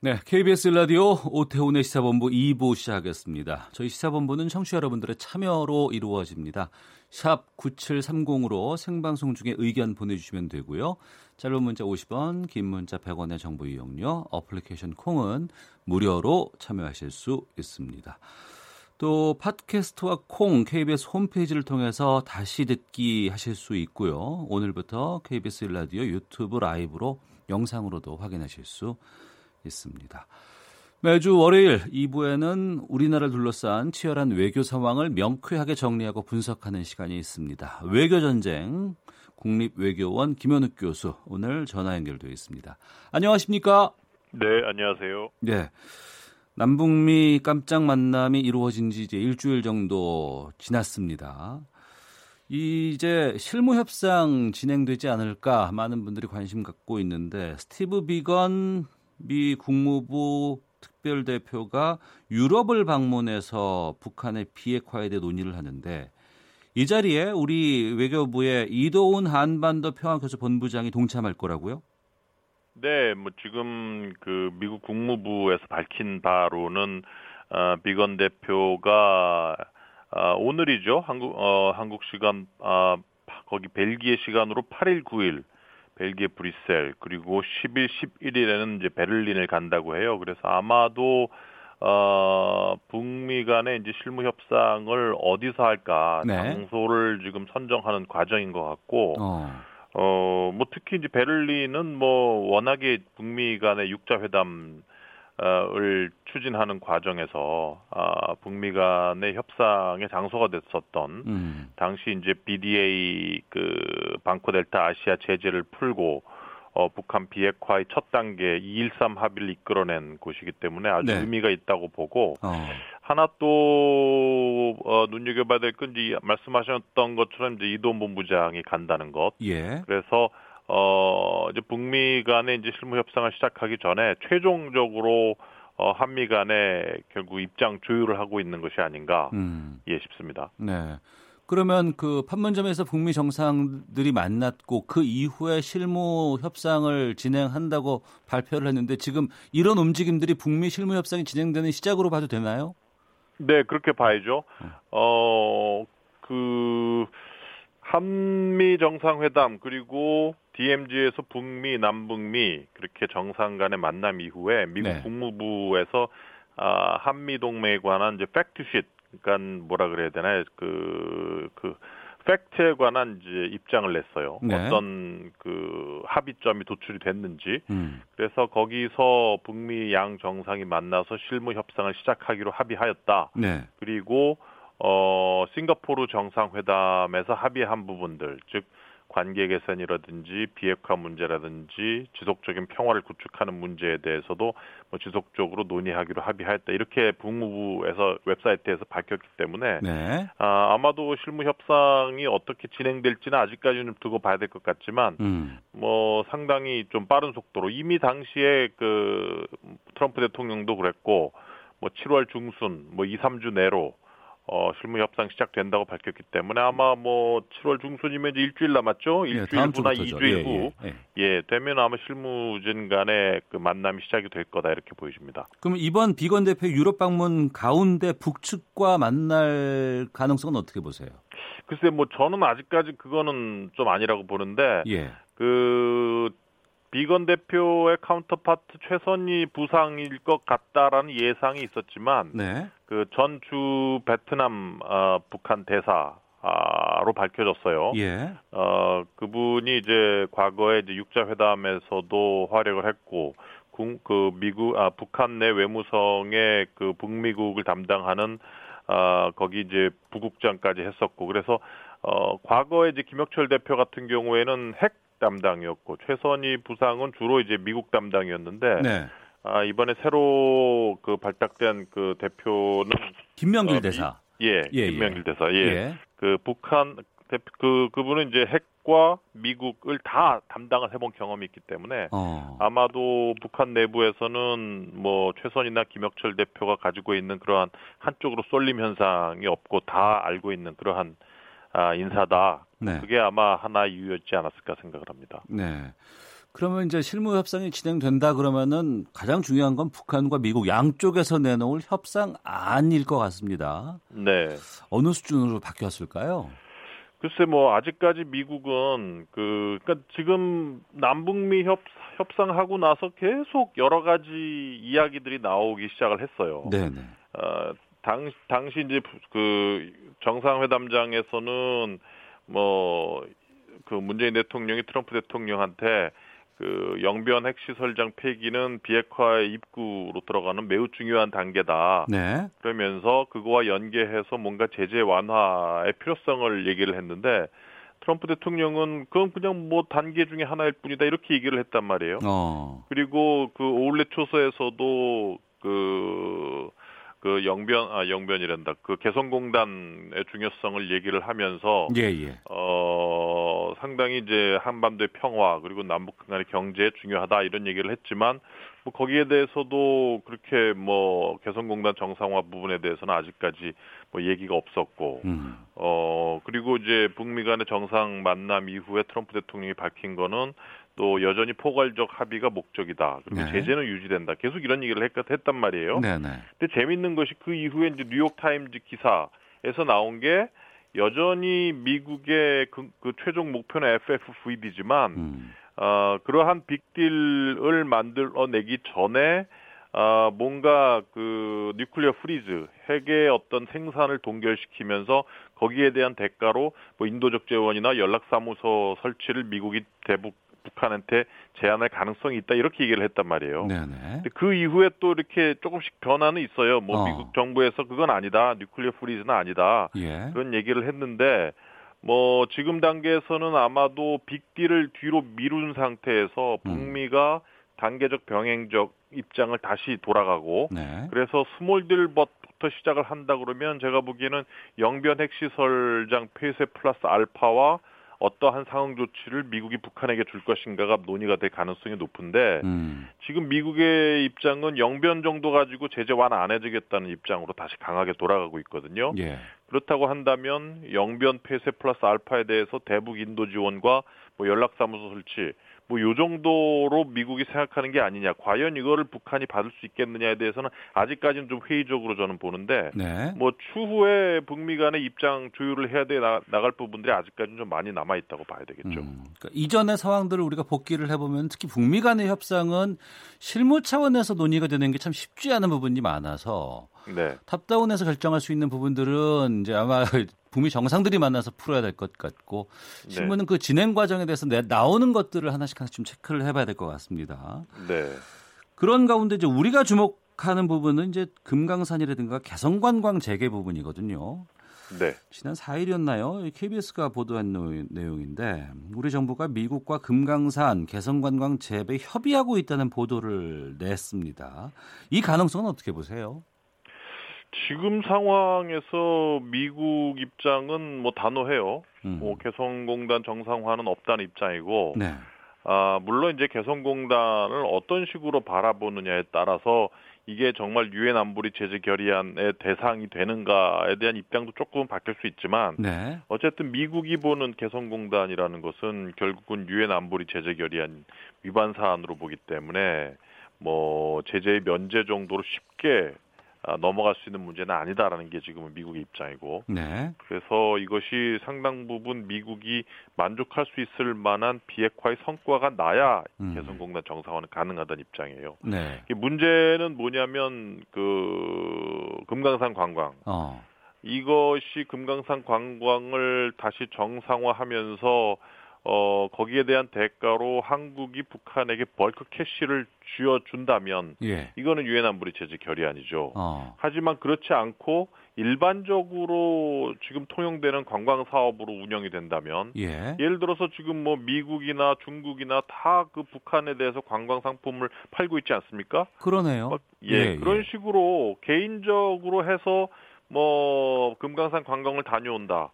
네, KBS 라디오 오태훈의 시사본부 2부 시작하겠습니다. 저희 시사본부는 청취자 여러분들의 참여로 이루어집니다. 샵 9730으로 생방송 중에 의견 보내주시면 되고요. 짧은 문자 50원, 긴 문자 100원의 정보 이용료, 어플리케이션 콩은 무료로 참여하실 수 있습니다. 또 팟캐스트와 콩 KBS 홈페이지를 통해서 다시 듣기 하실 수 있고요. 오늘부터 KBS 라디오 유튜브 라이브로 영상으로도 확인하실 수 있습니다. 매주 월요일 2부에는 우리나라를 둘러싼 치열한 외교 상황을 명쾌하게 정리하고 분석하는 시간이 있습니다. 외교 전쟁 국립외교원 김현욱 교수 오늘 전화 연결되어 있습니다. 안녕하십니까? 네, 안녕하세요. 네. 남북미 깜짝 만남이 이루어진 지 이제 일주일 정도 지났습니다. 이제 실무 협상 진행되지 않을까 많은 분들이 관심 갖고 있는데 스티브 비건 미 국무부 특별대표가 유럽을 방문해서 북한의 비핵화에 대해 논의를 하는데 이 자리에 우리 외교부의 이도훈 한반도 평화교섭 본부장이 동참할 거라고요? 네, 뭐 지금 그 미국 국무부에서 밝힌 바로는 어, 비건 대표가 어, 오늘이죠. 한국 어, 한국 시간 아 거기 벨기에 시간으로 8일 9일 벨기에 브뤼셀 그리고 10일 11일에는 이제 베를린을 간다고 해요. 그래서 아마도 어 북미 간의 이제 실무 협상을 어디서 할까 네. 장소를 지금 선정하는 과정인 것 같고 어. 어, 뭐 특히 이제 베를린은 뭐 워낙에 북미 간의 육자 회담 을 추진하는 과정에서 아, 북미 간의 협상의 장소가 됐었던 음. 당시 이제 BDA 그 방코 델타 아시아 제재를 풀고 어, 북한 비핵화의 첫 단계 213 합의를 이끌어낸 곳이기 때문에 아주 네. 의미가 있다고 보고 어. 하나 또 어, 눈여겨봐야 될건 이제 말씀하셨던 것처럼 이제 이동 본부장이 간다는 것. 예. 그래서 어 이제 북미 간의 이제 실무 협상을 시작하기 전에 최종적으로 어 한미 간에 결국 입장 조율을 하고 있는 것이 아닌가 음. 예 싶습니다. 네. 그러면 그 판문점에서 북미 정상들이 만났고 그 이후에 실무 협상을 진행한다고 발표를 했는데 지금 이런 움직임들이 북미 실무 협상이 진행되는 시작으로 봐도 되나요? 네, 그렇게 봐야죠. 어, 그, 한미 정상회담, 그리고 DMZ에서 북미, 남북미, 그렇게 정상 간의 만남 이후에 미국 네. 국무부에서, 아, 한미 동맹에 관한 이제 팩트쉿, 그러니까 뭐라 그래야 되나요? 그, 그, 팩트에 관한 이제 입장을 냈어요. 네. 어떤 그 합의점이 도출이 됐는지. 음. 그래서 거기서 북미 양 정상이 만나서 실무 협상을 시작하기로 합의하였다. 네. 그리고 어 싱가포르 정상회담에서 합의한 부분들 즉 관계 개선이라든지 비핵화 문제라든지 지속적인 평화를 구축하는 문제에 대해서도 뭐 지속적으로 논의하기로 합의하였다 이렇게 북무부에서 웹사이트에서 밝혔기 때문에 네. 아, 아마도 실무 협상이 어떻게 진행될지는 아직까지는 두고 봐야 될 것 같지만 음. 뭐 상당히 좀 빠른 속도로 이미 당시에 그 트럼프 대통령도 그랬고 뭐 7월 중순 뭐 2, 3주 내로 어 실무 협상 시작된다고 밝혔기 때문에 아마 뭐 7월 중순이면 이제 일주일 남았죠. 예, 일주일 다음 후나 주부터죠. 2주일 예, 후 예, 예. 예, 되면 아마 실무진 간의 그 만남이 시작이 될 거다 이렇게 보여집니다. 그럼 이번 비건 대표 유럽 방문 가운데 북측과 만날 가능성은 어떻게 보세요? 글쎄 뭐 저는 아직까지 그거는 좀 아니라고 보는데 예. 그 비건 대표의 counterpart 최선희 부상일 것 같다라는 예상이 있었지만 네. 그 전 주베트남 어, 북한 대사 로 밝혀졌어요. 예. 어 그분이 이제 과거에 이제 육자 회담에서도 활약을 했고 국- 그 미국 아 북한 내 외무성의 그 북미국을 담당하는 아 거기 이제 부국장까지 했었고 그래서 어 과거에 이제 김혁철 대표 같은 경우에는 핵 담당이었고 최선희 부상은 주로 이제 미국 담당이었는데 네. 아, 이번에 새로 그 발탁된 그 대표는 김명길 어, 대사. 예, 예, 김명길 예. 대사. 예. 예. 그 북한 대표 그 그분은 이제 핵과 미국을 다 담당을 해본 경험이 있기 때문에 어. 아마도 북한 내부에서는 뭐 최선이나 김혁철 대표가 가지고 있는 그러한 한쪽으로 쏠림 현상이 없고 다 알고 있는 그러한 아, 인사다. 네. 그게 아마 하나 이유였지 않았을까 생각을 합니다. 네. 그러면 이제 실무 협상이 진행된다 그러면은 가장 중요한 건 북한과 미국 양쪽에서 내놓을 협상안일 것 같습니다. 네. 어느 수준으로 바뀌었을까요? 글쎄 뭐 아직까지 미국은 그 그러니까 지금 남북미 협 협상하고 나서 계속 여러 가지 이야기들이 나오기 시작을 했어요. 네 네. 어, 당 당시 이제 그 정상회담장에서는 뭐 그 문재인 대통령이 트럼프 대통령한테 그 영변 핵시설장 폐기는 비핵화의 입구로 들어가는 매우 중요한 단계다. 네. 그러면서 그거와 연계해서 뭔가 제재 완화의 필요성을 얘기를 했는데 트럼프 대통령은 그건 그냥 뭐 단계 중에 하나일 뿐이다 이렇게 얘기를 했단 말이에요. 어. 그리고 그 오울레 초서에서도 그, 그 영변, 아, 영변이란다. 그 개성공단의 중요성을 얘기를 하면서, 예, 예. 어, 상당히 이제 한반도의 평화, 그리고 남북 간의 경제에 중요하다, 이런 얘기를 했지만, 뭐 거기에 대해서도 그렇게 뭐 개성공단 정상화 부분에 대해서는 아직까지 뭐 얘기가 없었고, 음. 어, 그리고 이제 북미 간의 정상 만남 이후에 트럼프 대통령이 밝힌 거는 또 여전히 포괄적 합의가 목적이다. 그리고 네. 제재는 유지된다. 계속 이런 얘기를 했, 했단 말이에요. 네 네. 근데 재밌는 것이 그 이후에 이제 뉴욕 타임즈 기사에서 나온 게 여전히 미국의 그, 그 최종 목표는 FFVD지만 음. 어, 그러한 빅딜을 만들어내기 전에 아, 뭔가 그 nuclear freeze 핵의 어떤 생산을 동결시키면서 거기에 대한 대가로 뭐 인도적 지원이나 연락사무소 설치를 미국이 대북 북한한테 제안할 가능성이 있다 이렇게 얘기를 했단 말이에요. 네네. 근데 그 이후에 또 이렇게 조금씩 변화는 있어요. 뭐 어. 미국 정부에서 그건 아니다. nuclear freeze는 아니다. 예. 그런 얘기를 했는데 뭐 지금 단계에서는 아마도 빅딜을 뒤로 미룬 상태에서 음. 북미가 단계적 병행적 입장을 다시 돌아가고 네. 그래서 small deal부터 시작을 한다 그러면 제가 보기에는 영변 핵시설장 폐쇄 플러스 알파와 어떠한 상응 조치를 미국이 북한에게 줄 것인가가 논의가 될 가능성이 높은데 음. 지금 미국의 입장은 영변 정도 가지고 제재 완화 안 해주겠다는 입장으로 다시 강하게 돌아가고 있거든요. 예. 그렇다고 한다면 영변 폐쇄 플러스 알파에 대해서 대북 인도 지원과 뭐 연락사무소 설치 뭐 요 정도로 미국이 생각하는 게 아니냐. 과연 이거를 북한이 받을 수 있겠느냐에 대해서는 아직까지는 좀 회의적으로 저는 보는데 네. 뭐 추후에 북미 간의 입장 조율을 해야 돼 나, 나갈 부분들이 아직까지는 좀 많이 남아 있다고 봐야 되겠죠. 음, 그러니까 이전의 상황들을 우리가 복기를 해보면 특히 북미 간의 협상은 실무 차원에서 논의가 되는 게 참 쉽지 않은 부분이 많아서 네. 탑다운에서 결정할 수 있는 부분들은 이제 아마 북미 정상들이 만나서 풀어야 될 것 같고 네. 실무는 그 진행 과정에 대해서 내, 나오는 것들을 하나씩 하나씩 좀 체크를 해봐야 될 것 같습니다. 네. 그런 가운데 이제 우리가 주목하는 부분은 이제 금강산이라든가 개성관광 재개 부분이거든요. 네. 지난 4일이었나요? KBS가 보도한 노- 내용인데 우리 정부가 미국과 금강산 개성관광 재배 협의하고 있다는 보도를 냈습니다. 이 가능성은 어떻게 보세요? 지금 상황에서 미국 입장은 뭐 단호해요. 음. 뭐 개성공단 정상화는 없다는 입장이고, 네. 아 물론 이제 개성공단을 어떤 식으로 바라보느냐에 따라서 이게 정말 유엔 안보리 제재 결의안의 대상이 되는가에 대한 입장도 조금 바뀔 수 있지만, 네. 어쨌든 미국이 보는 개성공단이라는 것은 결국은 유엔 안보리 제재 결의안 위반 사안으로 보기 때문에 뭐 제재의 면제 정도로 쉽게 아, 넘어갈 수 있는 문제는 아니다라는 게 지금은 미국의 입장이고 네. 그래서 이것이 상당 부분 미국이 만족할 수 있을 만한 비핵화의 성과가 나야 음. 개성공단 정상화는 가능하다는 입장이에요. 네. 이 문제는 뭐냐면 그 금강산 관광 어. 이것이 금강산 관광을 다시 정상화하면서 어 거기에 대한 대가로 한국이 북한에게 벌크 캐시를 쥐어 준다면 예. 이거는 유엔 안보리 체제 결의안이죠. 어. 하지만 그렇지 않고 일반적으로 지금 통용되는 관광 사업으로 운영이 된다면 예. 예를 들어서 지금 뭐 미국이나 중국이나 다 그 북한에 대해서 관광 상품을 팔고 있지 않습니까? 그러네요. 막, 예, 그런 식으로 개인적으로 해서 뭐 금강산 관광을 다녀온다.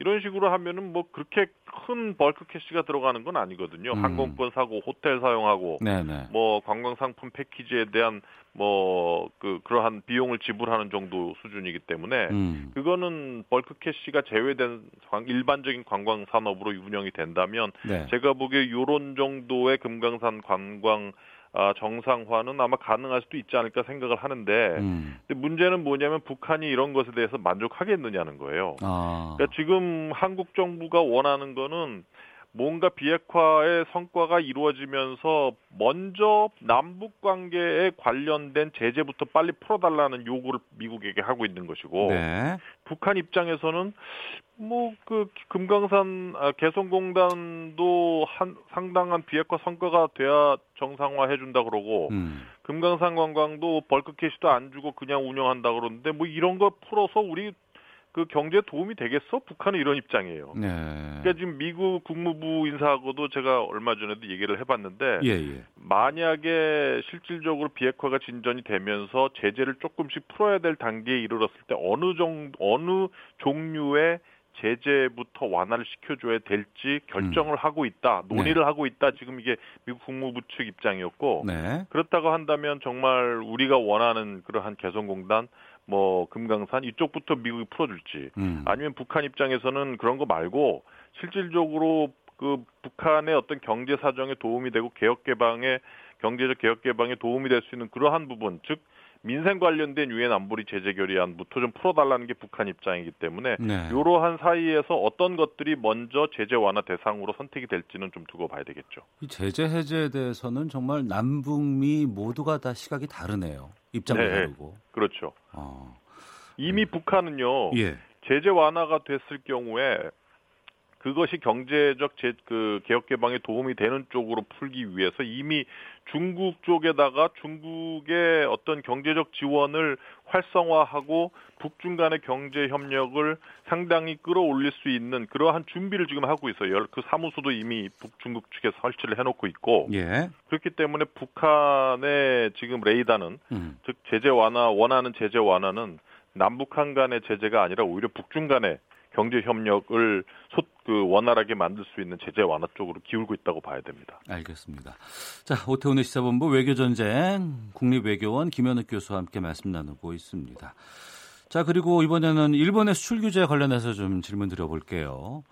이런 식으로 하면은 뭐 그렇게 큰 bulk cash가 들어가는 건 아니거든요. 음. 항공권 사고 호텔 사용하고 네네. 뭐 관광 상품 패키지에 대한 뭐 그 그러한 비용을 지불하는 정도 수준이기 때문에 음. 그거는 bulk cash가 제외된 관- 일반적인 관광 산업으로 운영이 된다면 네. 제가 보기에 요런 정도의 금강산 관광 아, 정상화는 아마 가능할 수도 있지 않을까 생각을 하는데 음. 근데 문제는 뭐냐면 북한이 이런 것에 대해서 만족하겠느냐는 거예요. 아. 그러니까 지금 한국 정부가 원하는 거는 뭔가 비핵화의 성과가 이루어지면서 먼저 남북 관계에 관련된 제재부터 빨리 풀어달라는 요구를 미국에게 하고 있는 것이고 네. 북한 입장에서는 뭐 그 금강산 아, 개성공단도 한 상당한 비핵화 성과가 돼야 정상화 해 준다 그러고 음. 금강산 관광도 벌크 캐시도 안 주고 그냥 운영한다 그러는데 뭐 이런 거 풀어서 우리 그 경제에 도움이 되겠어? 북한은 이런 입장이에요. 네. 그러니까 지금 미국 국무부 인사하고도 제가 얼마 전에도 얘기를 해봤는데 예, 예. 만약에 실질적으로 비핵화가 진전이 되면서 제재를 조금씩 풀어야 될 단계에 이르렀을 때 어느 정도 어느 종류의 제재부터 완화를 시켜줘야 될지 결정을 하고 있다 논의를 하고 있다 지금 이게 미국 국무부 측 입장이었고 네. 그렇다고 한다면 정말 우리가 원하는 그러한 개성공단 뭐 금강산 이쪽부터 미국이 풀어줄지 음. 아니면 북한 입장에서는 그런 거 말고 실질적으로 그 북한의 어떤 경제 사정에 도움이 되고 개혁 개방에 경제적 개혁 개방에 도움이 될 수 있는 그러한 부분 즉 민생 관련된 유엔 안보리 제재 결의안부터 좀 풀어달라는 게 북한 입장이기 때문에 네. 이러한 사이에서 어떤 것들이 먼저 제재 완화 대상으로 선택이 될지는 좀 두고 봐야 되겠죠. 이 제재 해제에 대해서는 정말 남북미 모두가 다 시각이 다르네요. 입장도 네. 다르고. 그렇죠. 어. 이미 북한은요 예. 제재 완화가 됐을 경우에 그것이 경제적 제, 그 개혁 개방에 도움이 되는 쪽으로 풀기 위해서 이미 중국 쪽에다가 중국의 어떤 경제적 지원을 활성화하고 북중 간의 경제 협력을 상당히 끌어올릴 수 있는 그러한 준비를 지금 하고 있어요. 그 사무소도 이미 북중국 측에서 설치를 해놓고 있고 예. 그렇기 때문에 북한의 지금 레이더는 음. 즉 제재 완화 원하는 제재 완화는 남북한 간의 제재가 아니라 오히려 북중 간의 경제 협력을 소, 그 원활하게 만들 수 있는 제재 완화 쪽으로 기울고 있다고 봐야 됩니다. 알겠습니다. 자, 오태훈의 시사본부 외교전쟁 국립외교원 김현욱 교수와 함께 말씀 나누고 있습니다. 자, 그리고 이번에는 일본의 수출 규제 관련해서 좀 질문 드려볼게요.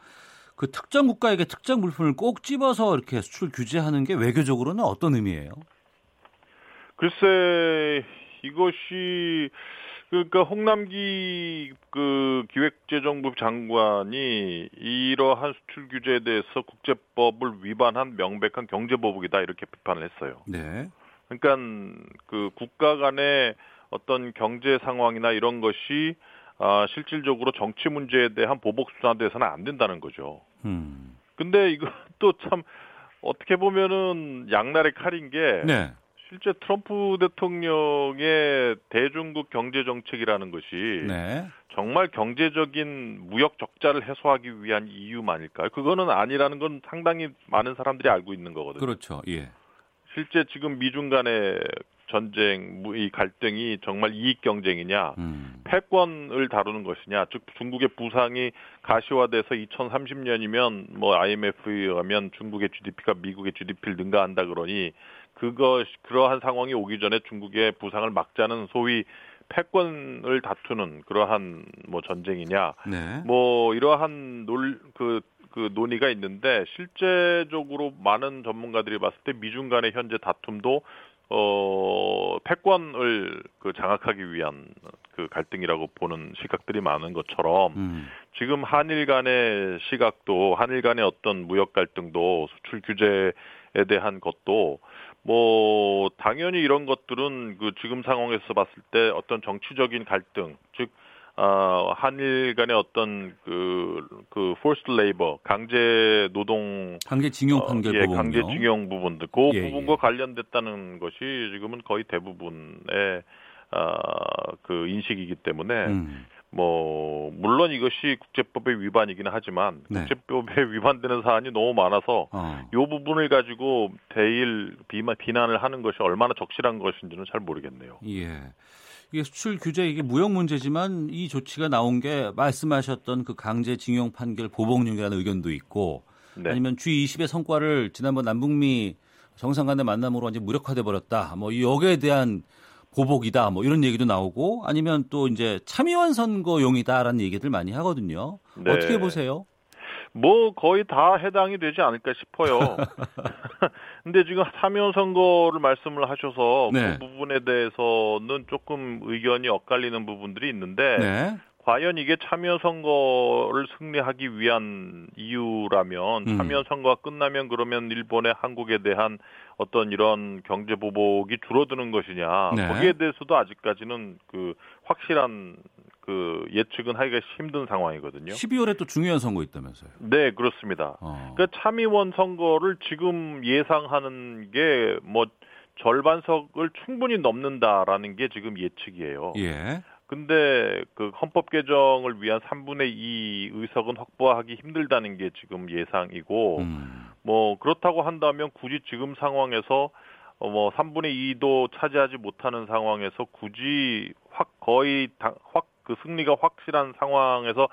그 특정 국가에게 특정 물품을 꼭 집어서 이렇게 수출 규제하는 게 외교적으로는 어떤 의미예요? 글쎄 이것이 그러니까 홍남기 그 기획재정부 장관이 이러한 수출 규제에 대해서 국제법을 위반한 명백한 경제보복이다 이렇게 비판을 했어요. 네. 그러니까 그 국가 간의 어떤 경제 상황이나 이런 것이 아, 실질적으로 정치 문제에 대한 보복 수단돼서는 안 된다는 거죠. 음. 근데 이것도 참 어떻게 보면은 양날의 칼인 게 네. 실제 트럼프 대통령의 대중국 경제 정책이라는 것이 네. 정말 경제적인 무역 적자를 해소하기 위한 이유만일까요? 그거는 아니라는 건 상당히 많은 사람들이 알고 있는 거거든요. 그렇죠. 예. 실제 지금 미중 간의 전쟁, 무- 이 갈등이 정말 이익 경쟁이냐, 음. 패권을 다루는 것이냐, 즉 중국의 부상이 가시화돼서 2030년이면 뭐 IMF에 의하면 중국의 GDP가 미국의 GDP를 능가한다 그러니 그것 그러한 상황이 오기 전에 중국의 부상을 막자는 소위 패권을 다투는 그러한 뭐 전쟁이냐, 네. 뭐 이러한 놀그 그 논의가 있는데 실제적으로 많은 전문가들이 봤을 때 미중 간의 현재 다툼도 어 패권을 그 장악하기 위한 그 갈등이라고 보는 시각들이 많은 것처럼 음. 지금 한일 간의 시각도 한일 간의 어떤 무역 갈등도 수출 규제에 대한 것도 뭐 당연히 이런 것들은 그 지금 상황에서 봤을 때 어떤 정치적인 갈등 즉 어, 한일 간의 어떤 그, 그, forced labor, 강제 노동. 강제 징용 판결 어, 예, 강제 징용 부분들. 그 예, 부분과 예. 관련됐다는 것이 지금은 거의 대부분의, 어, 그 인식이기 때문에, 음. 뭐, 물론 이것이 국제법의 위반이기는 하지만, 네. 국제법에 위반되는 사안이 너무 많아서, 어. 이 부분을 가지고 대일 비만, 비난을 하는 것이 얼마나 적실한 것인지는 잘 모르겠네요. 예. 이게 수출 규제 이게 무역 문제지만 이 조치가 나온 게 말씀하셨던 그 강제 징용 판결 보복용이라는 의견도 있고 네. 아니면 G20의 성과를 지난번 남북미 정상 간의 만남으로 완전 무력화돼 버렸다. 뭐 여기에 대한 보복이다. 뭐 이런 얘기도 나오고 아니면 또 이제 참의원 선거용이다라는 얘기들 많이 하거든요. 네. 어떻게 보세요? 뭐 거의 다 해당이 되지 않을까 싶어요. 근데 지금 참여 선거를 말씀을 하셔서 네. 그 부분에 대해서는 조금 의견이 엇갈리는 부분들이 있는데 네. 과연 이게 참여 선거를 승리하기 위한 이유라면 음. 참여 선거가 끝나면 그러면 일본의 한국에 대한 어떤 이런 경제 보복이 줄어드는 것이냐 네. 거기에 대해서도 아직까지는 그 확실한 그 예측은 하기가 힘든 상황이거든요. 12월에 또 중요한 선거 있다면서요. 네, 그렇습니다. 어. 그러니까 참의원 선거를 지금 예상하는 게뭐 절반석을 충분히 넘는다라는 게 지금 예측이에요. 예. 근데 그 헌법 개정을 위한 3분의 2 의석은 확보하기 힘들다는 게 지금 예상이고 음. 뭐 그렇다고 한다면 굳이 지금 상황에서 어, 뭐 3분의 2도 차지하지 못하는 상황에서 굳이 확 거의 확 그 승리가 확실한 상황에서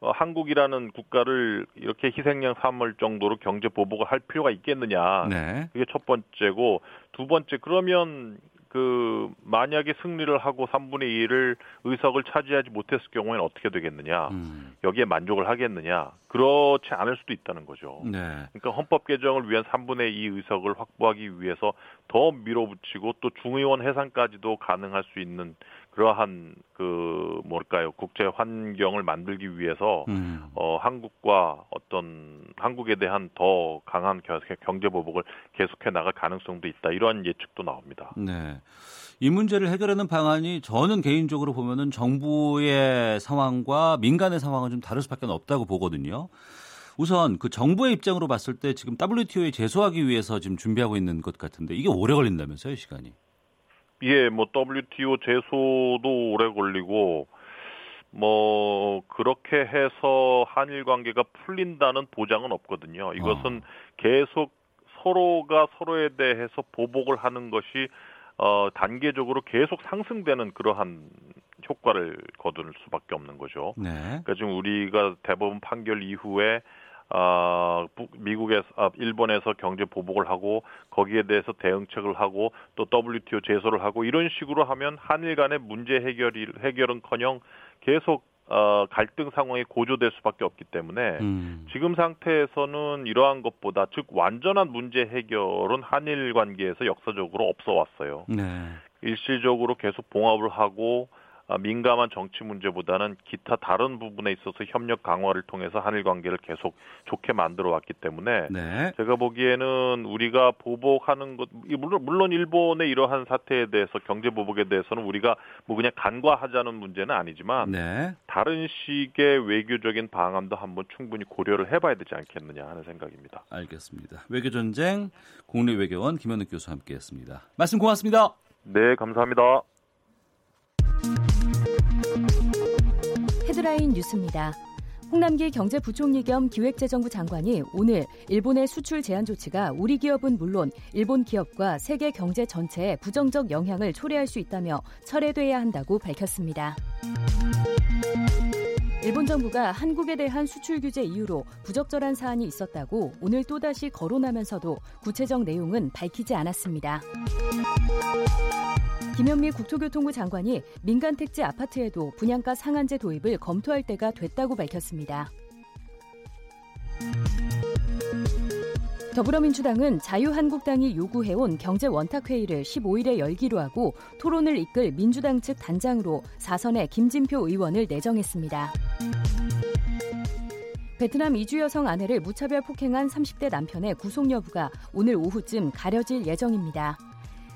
어, 한국이라는 국가를 이렇게 희생양 삼을 정도로 경제 보복을 할 필요가 있겠느냐. 네. 그게 첫 번째고 두 번째 그러면 그 만약에 승리를 하고 3분의 2를 의석을 차지하지 못했을 경우에는 어떻게 되겠느냐. 음. 여기에 만족을 하겠느냐. 그렇지 않을 수도 있다는 거죠. 네. 그러니까 헌법 개정을 위한 3분의 2 의석을 확보하기 위해서 더 밀어붙이고 또 중의원 해산까지도 가능할 수 있는 그러한 그 뭘까요 국제 환경을 만들기 위해서 음. 어 한국과 어떤 한국에 대한 더 강한 겨- 경제 보복을 계속해 나갈 가능성도 있다 이러한 예측도 나옵니다. 네. 이 문제를 해결하는 방안이 저는 개인적으로 보면은 정부의 상황과 민간의 상황은 좀 다를 수밖에 없다고 보거든요. 우선 그 정부의 입장으로 봤을 때 지금 WTO에 제소하기 위해서 지금 준비하고 있는 것 같은데 이게 오래 걸린다면서요, 시간이? 예, 뭐 WTO 제소도 오래 걸리고 뭐 그렇게 해서 한일 관계가 풀린다는 보장은 없거든요. 이것은 계속 서로가 서로에 대해서 보복을 하는 것이 어 단계적으로 계속 상승되는 그러한 효과를 거둘 수밖에 없는 거죠. 네. 그러니까 지금 우리가 대법원 판결 이후에 아, 북- 미국에서, 아, 일본에서 경제 보복을 하고 거기에 대해서 대응책을 하고 또 WTO 제소를 하고 이런 식으로 하면 한일 간의 문제 해결이 해결은커녕 계속 어, 갈등 상황이 고조될 수밖에 없기 때문에 음. 지금 상태에서는 이러한 것보다 즉 완전한 문제 해결은 한일 관계에서 역사적으로 없어 왔어요. 네. 일시적으로 계속 봉합을 하고 아, 민감한 정치 문제보다는 기타 다른 부분에 있어서 협력 강화를 통해서 한일 관계를 계속 좋게 만들어 왔기 때문에 네. 제가 보기에는 우리가 보복하는 것이 물론 물론 일본의 이러한 사태에 대해서 경제 보복에 대해서는 우리가 뭐 그냥 간과하자는 문제는 아니지만 네. 다른 식의 외교적인 방안도 한번 충분히 고려를 해봐야 되지 않겠느냐 하는 생각입니다. 알겠습니다. 외교 전쟁 국립 외교원 김현욱 교수와 함께했습니다. 말씀 고맙습니다. 네, 감사합니다. 헤드라인 뉴스입니다. 홍남기 경제부총리 겸 기획재정부 장관이 오늘 일본의 수출 제한 조치가 우리 기업은 물론 일본 기업과 세계 경제 전체에 부정적 영향을 초래할 수 있다며 철회돼야 한다고 밝혔습니다. 일본 정부가 한국에 대한 수출 규제 이유로 부적절한 사안이 있었다고 오늘 또다시 거론하면서도 구체적 내용은 밝히지 않았습니다. 김현미 국토교통부 장관이 민간 택지 아파트에도 분양가 상한제 도입을 검토할 때가 됐다고 밝혔습니다. 더불어민주당은 자유한국당이 요구해온 경제 원탁회의를 15일에 열기로 하고 토론을 이끌 민주당 측 단장으로 사선의 김진표 의원을 내정했습니다. 베트남 이주 여성 아내를 무차별 폭행한 30대 남편의 구속 여부가 오늘 오후쯤 가려질 예정입니다.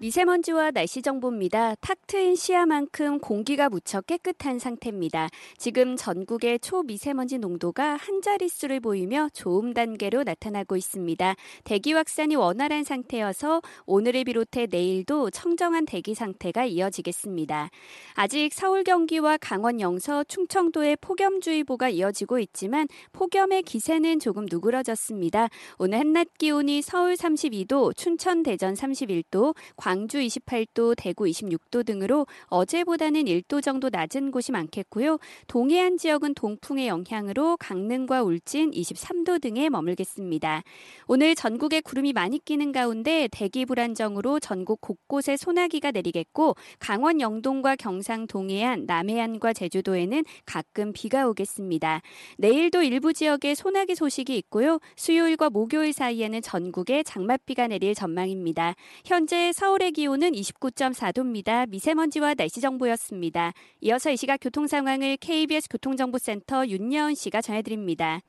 미세먼지와 날씨 정보입니다. 탁 트인 시야만큼 공기가 무척 깨끗한 상태입니다. 지금 전국의 초미세먼지 농도가 한 자릿수를 보이며 좋음 단계로 나타나고 있습니다. 대기 확산이 원활한 상태여서 오늘을 비롯해 내일도 청정한 대기 상태가 이어지겠습니다. 아직 서울 경기와 강원 영서 충청도에 폭염주의보가 이어지고 있지만 폭염의 기세는 조금 누그러졌습니다. 오늘 한낮 기온이 서울 32도, 춘천 대전 31도, 광주 28도, 대구 26도 등으로 어제보다는 1도 정도 낮은 곳이 많겠고요. 동해안 지역은 동풍의 영향으로 강릉과 울진 23도 등에 머물겠습니다. 오늘 전국에 구름이 많이 끼는 가운데 대기 불안정으로 전국 곳곳에 소나기가 내리겠고 강원 영동과 경상 동해안, 남해안과 제주도에는 가끔 비가 오겠습니다. 내일도 일부 지역에 소나기 소식이 있고요. 수요일과 목요일 사이에는 전국에 장맛비가 내릴 전망입니다. 현재 서울 서울의 기온은 29.4도입니다. 미세먼지와 날씨 정보였습니다. 이어서 이 시각 교통 상황을 KBS 교통정보센터 윤여은 씨가 전해드립니다.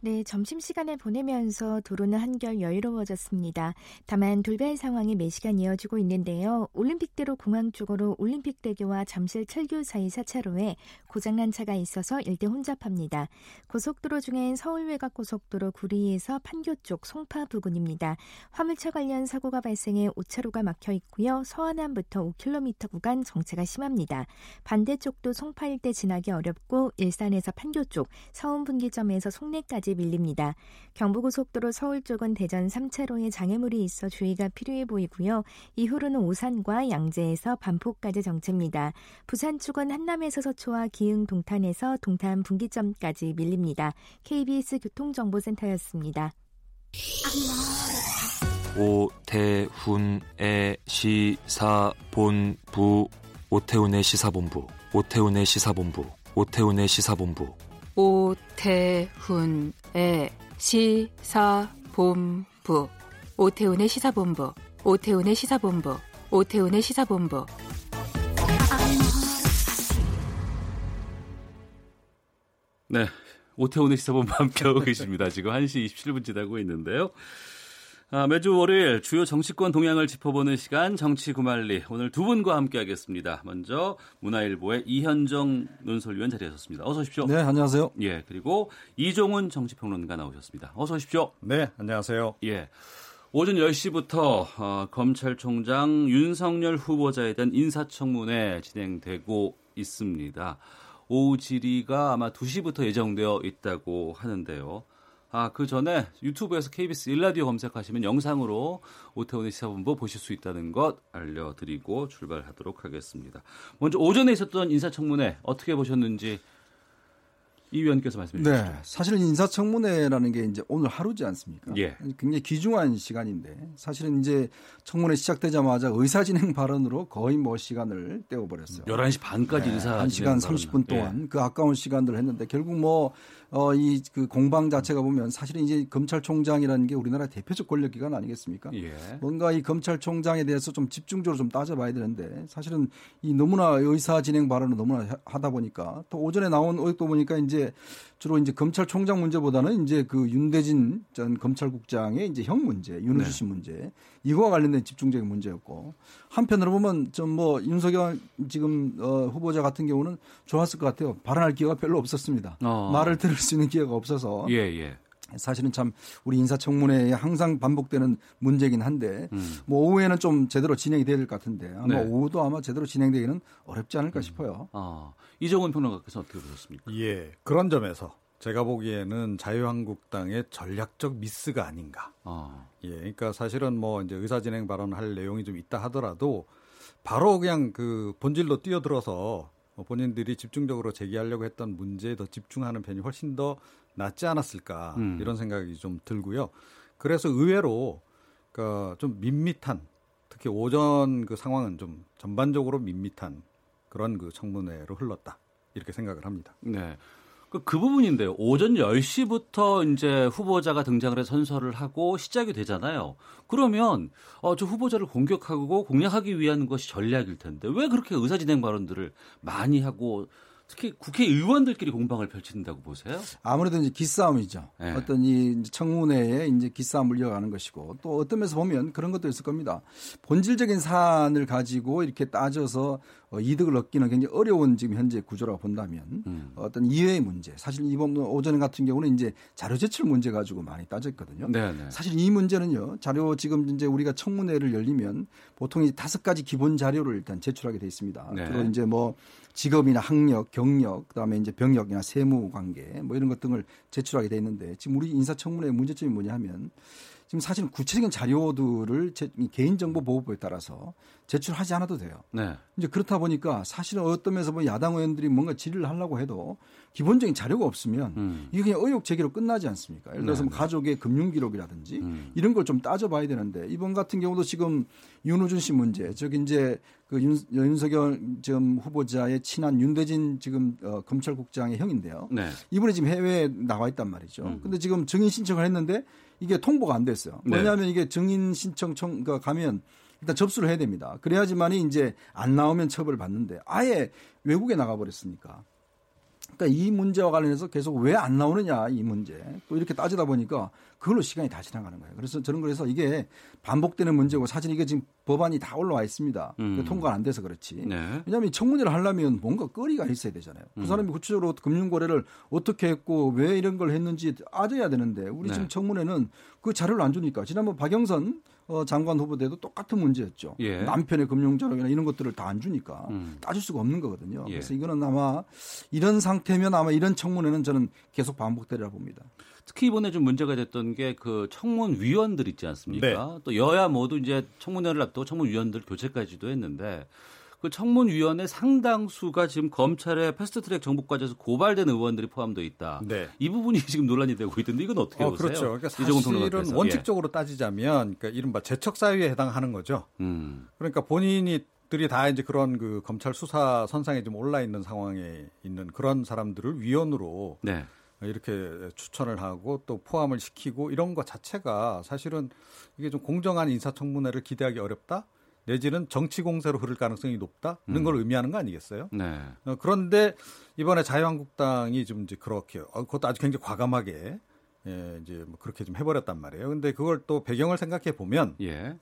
네, 점심시간을 보내면서 도로는 한결 여유로워졌습니다. 다만 돌발 상황이 매시간 이어지고 있는데요. 올림픽대로 공항 쪽으로 올림픽대교와 잠실 철교 사이 4차로에 고장난 차가 있어서 일대 혼잡합니다. 고속도로 중엔 서울외곽 고속도로 구리에서 판교 쪽 송파 부근입니다. 화물차 관련 사고가 발생해 5차로가 막혀 있고요. 서안암부터 5km 구간 정체가 심합니다. 반대쪽도 송파 일대 지나기 어렵고 일산에서 판교 쪽, 서운 분기점에서 송내까지 까지 밀립니다. 경부고속도로 서울 쪽은 대전 3차로에 장애물이 있어 주의가 필요해 보이고요. 이후로는 오산과 양재에서 반포까지 정체입니다. 부산 쪽은 한남에서 서초와 기흥 동탄에서 동탄 분기점까지 밀립니다. KBS 교통정보센터였습니다. 오태훈의 시사본부 오태훈의 시사본부 오태훈의 시사본부 오태훈의 시사본부 오태훈의 시사본부 오태훈의 시사본부 오태훈의 시사본부 오태훈의 시사본부 네. 오태훈의 시사본부 함께하고 계십니다. 지금 1시 27분 지나고 있는데요. 아, 매주 월요일 주요 정치권 동향을 짚어보는 시간 정치 구말리 오늘 두 분과 함께하겠습니다. 먼저 문화일보의 이현정 논설위원 자리하셨습니다. 어서 오십시오. 네, 안녕하세요. 예, 그리고 이종훈 정치평론가 나오셨습니다. 어서 오십시오. 네, 안녕하세요. 예. 오전 10시부터 어, 검찰총장 윤석열 후보자에 대한 인사청문회 진행되고 있습니다. 오후 질의가 아마 2시부터 예정되어 있다고 하는데요. 아, 그 전에 유튜브에서 KBS 일라디오 검색하시면 영상으로 오태훈의 시사본부 보실 수 있다는 것 알려드리고 출발하도록 하겠습니다. 먼저 오전에 있었던 인사청문회 어떻게 보셨는지 이 위원께서 말씀해 주시죠. 네, 사실은 인사청문회라는 게 이제 오늘 하루지 않습니까? 예. 굉장히 귀중한 시간인데 사실은 이제 청문회 시작되자마자 의사진행 발언으로 거의 뭐 시간을 때워버렸어요. 11시 반까지 네, 인사 1시간 30분 동안 예. 그 아까운 시간들을 했는데 결국 뭐 어, 이 그 공방 자체가 보면 사실은 이제 검찰총장이라는 게 우리나라 대표적 권력기관 아니겠습니까? 예. 뭔가 이 검찰총장에 대해서 좀 집중적으로 좀 따져봐야 되는데 사실은 이 너무나 의사 진행 발언을 너무나 하다 보니까 또 오전에 나온 의혹도 보니까 이제 주로 이제 검찰총장 문제보다는 이제 그 윤대진 전 검찰국장의 이제 형 문제, 윤호주 씨 네. 문제 이거와 관련된 집중적인 문제였고 한편으로 보면 좀 뭐 윤석열 지금 어, 후보자 같은 경우는 좋았을 것 같아요. 발언할 기회가 별로 없었습니다. 어. 말을 들을 수 있는 기회가 없어서. 예, 예. 사실은 참 우리 인사청문회에 항상 반복되는 문제긴 한데 음. 뭐 오후에는 좀 제대로 진행이 돼야 될 것 같은데 아마 네. 오후도 아마 제대로 진행되기는 어렵지 않을까 음. 싶어요. 아, 이정은 평론가께서 어떻게 보셨습니까? 예, 그런 점에서 제가 보기에는 자유한국당의 전략적 미스가 아닌가. 아. 예, 그러니까 사실은 뭐 이제 의사진행 발언할 내용이 좀 있다 하더라도 바로 그냥 그 본질로 뛰어들어서 본인들이 집중적으로 제기하려고 했던 문제에 더 집중하는 편이 훨씬 더 낫지 않았을까 음. 이런 생각이 좀 들고요. 그래서 의외로 그좀 밋밋한 특히 오전 그 상황은 좀 전반적으로 밋밋한 그런 그 청문회로 흘렀다 이렇게 생각을 합니다. 네. 그, 그 부분인데요. 오전 10시부터 이제 후보자가 등장을 해서 선서를 하고 시작이 되잖아요. 그러면 어, 저 후보자를 공격하고 공략하기 위한 것이 전략일 텐데 왜 그렇게 의사진행 발언들을 많이 하고 특히 국회의원들끼리 공방을 펼친다고 보세요? 아무래도 이제 기싸움이죠. 네. 어떤 이 청문회에 이제 기싸움을 이어가는 것이고 또 어떤 면에서 보면 그런 것도 있을 겁니다. 본질적인 사안을 가지고 이렇게 따져서 어, 이득을 얻기는 굉장히 어려운 지금 현재 구조라고 본다면 음. 어떤 이해의 문제. 사실 이번 오전 같은 경우는 이제 자료 제출 문제 가지고 많이 따졌거든요. 네네. 네. 사실 이 문제는요. 자료 지금 이제 우리가 청문회를 열리면 보통 이제 다섯 가지 기본 자료를 일단 제출하게 돼 있습니다. 네. 그리고 이제 뭐 직업이나 학력, 경력, 그다음에 이제 병역이나 세무 관계 뭐 이런 것 등을 제출하게 돼 있는데 지금 우리 인사청문회 문제점이 뭐냐 하면 지금 사실은 구체적인 자료들을 제, 개인정보 보호법에 따라서 제출하지 않아도 돼요. 네. 이제 그렇다 보니까 사실은 어떤 면에서 보면 야당 의원들이 뭔가 질의를 하려고 해도 기본적인 자료가 없으면 음. 이게 그냥 의혹 제기로 끝나지 않습니까? 예를 들어서 네. 뭐 가족의 금융 기록이라든지 음. 이런 걸 좀 따져봐야 되는데 이번 같은 경우도 지금 윤호준 씨 문제, 저기 이제 그 윤, 윤석열 지금 후보자의 친한 윤대진 지금 어, 검찰국장의 형인데요. 네. 이분이 지금 해외에 나와 있단 말이죠. 음. 근데 지금 증인 신청을 했는데 이게 통보가 안 됐어요. 네. 뭐냐면 네. 이게 증인 신청청 그 가면 일단 접수를 해야 됩니다. 그래야지만이 이제 안 나오면 처벌을 받는데 아예 외국에 나가 버렸으니까 그러니까 이 문제와 관련해서 계속 왜 안 나오느냐 이 문제 또 이렇게 따지다 보니까 그걸로 시간이 다 지나가는 거예요. 그래서 저는 그래서 이게 반복되는 문제고 사실 이게 지금 법안이 다 올라와 있습니다. 음. 통과가 안 돼서 그렇지. 네. 왜냐하면 청문회를 하려면 뭔가 거리가 있어야 되잖아요. 그 음. 사람이 구체적으로 금융거래를 어떻게 했고 왜 이런 걸 했는지 아져야 되는데 우리 네. 지금 청문회는 그 자료를 안 주니까 지난번 박영선 어, 장관 후보 때도 똑같은 문제였죠. 예. 남편의 금융자료나 이런 것들을 다 안 주니까 음. 따질 수가 없는 거거든요. 예. 그래서 이거는 아마 이런 상태면 아마 이런 청문회는 저는 계속 반복되리라 봅니다. 특히 이번에 좀 문제가 됐던 게 그 청문 위원들 있지 않습니까? 네. 또 여야 모두 이제 청문회를 앞두고 청문 위원들 교체까지도 했는데 그 청문위원회 상당수가 지금 검찰의 패스트트랙 정보과제에서 고발된 의원들이 포함되어 있다. 네. 이 부분이 지금 논란이 되고 있던데 이건 어떻게 어, 보세요? 그렇죠. 그러니까 사실은 원칙적으로 예. 따지자면 그러니까 이른바 재척 사유에 해당하는 거죠. 음. 그러니까 본인이 들이 다 이제 그런 그 검찰 수사 선상에 좀 올라 있는 상황에 있는 그런 사람들을 위원으로 네. 이렇게 추천을 하고 또 포함을 시키고 이런 것 자체가 사실은 이게 좀 공정한 인사청문회를 기대하기 어렵다. 내지는 정치 공세로 흐를 가능성이 높다는 음. 걸 의미하는 거 아니겠어요? 네. 어, 그런데 이번에 자유한국당이 좀 이제 그렇게 어, 그것도 아주 굉장히 과감하게 예, 이제 뭐 그렇게 좀 해버렸단 말이에요. 근데 그걸 또 배경을 생각해 보면 예.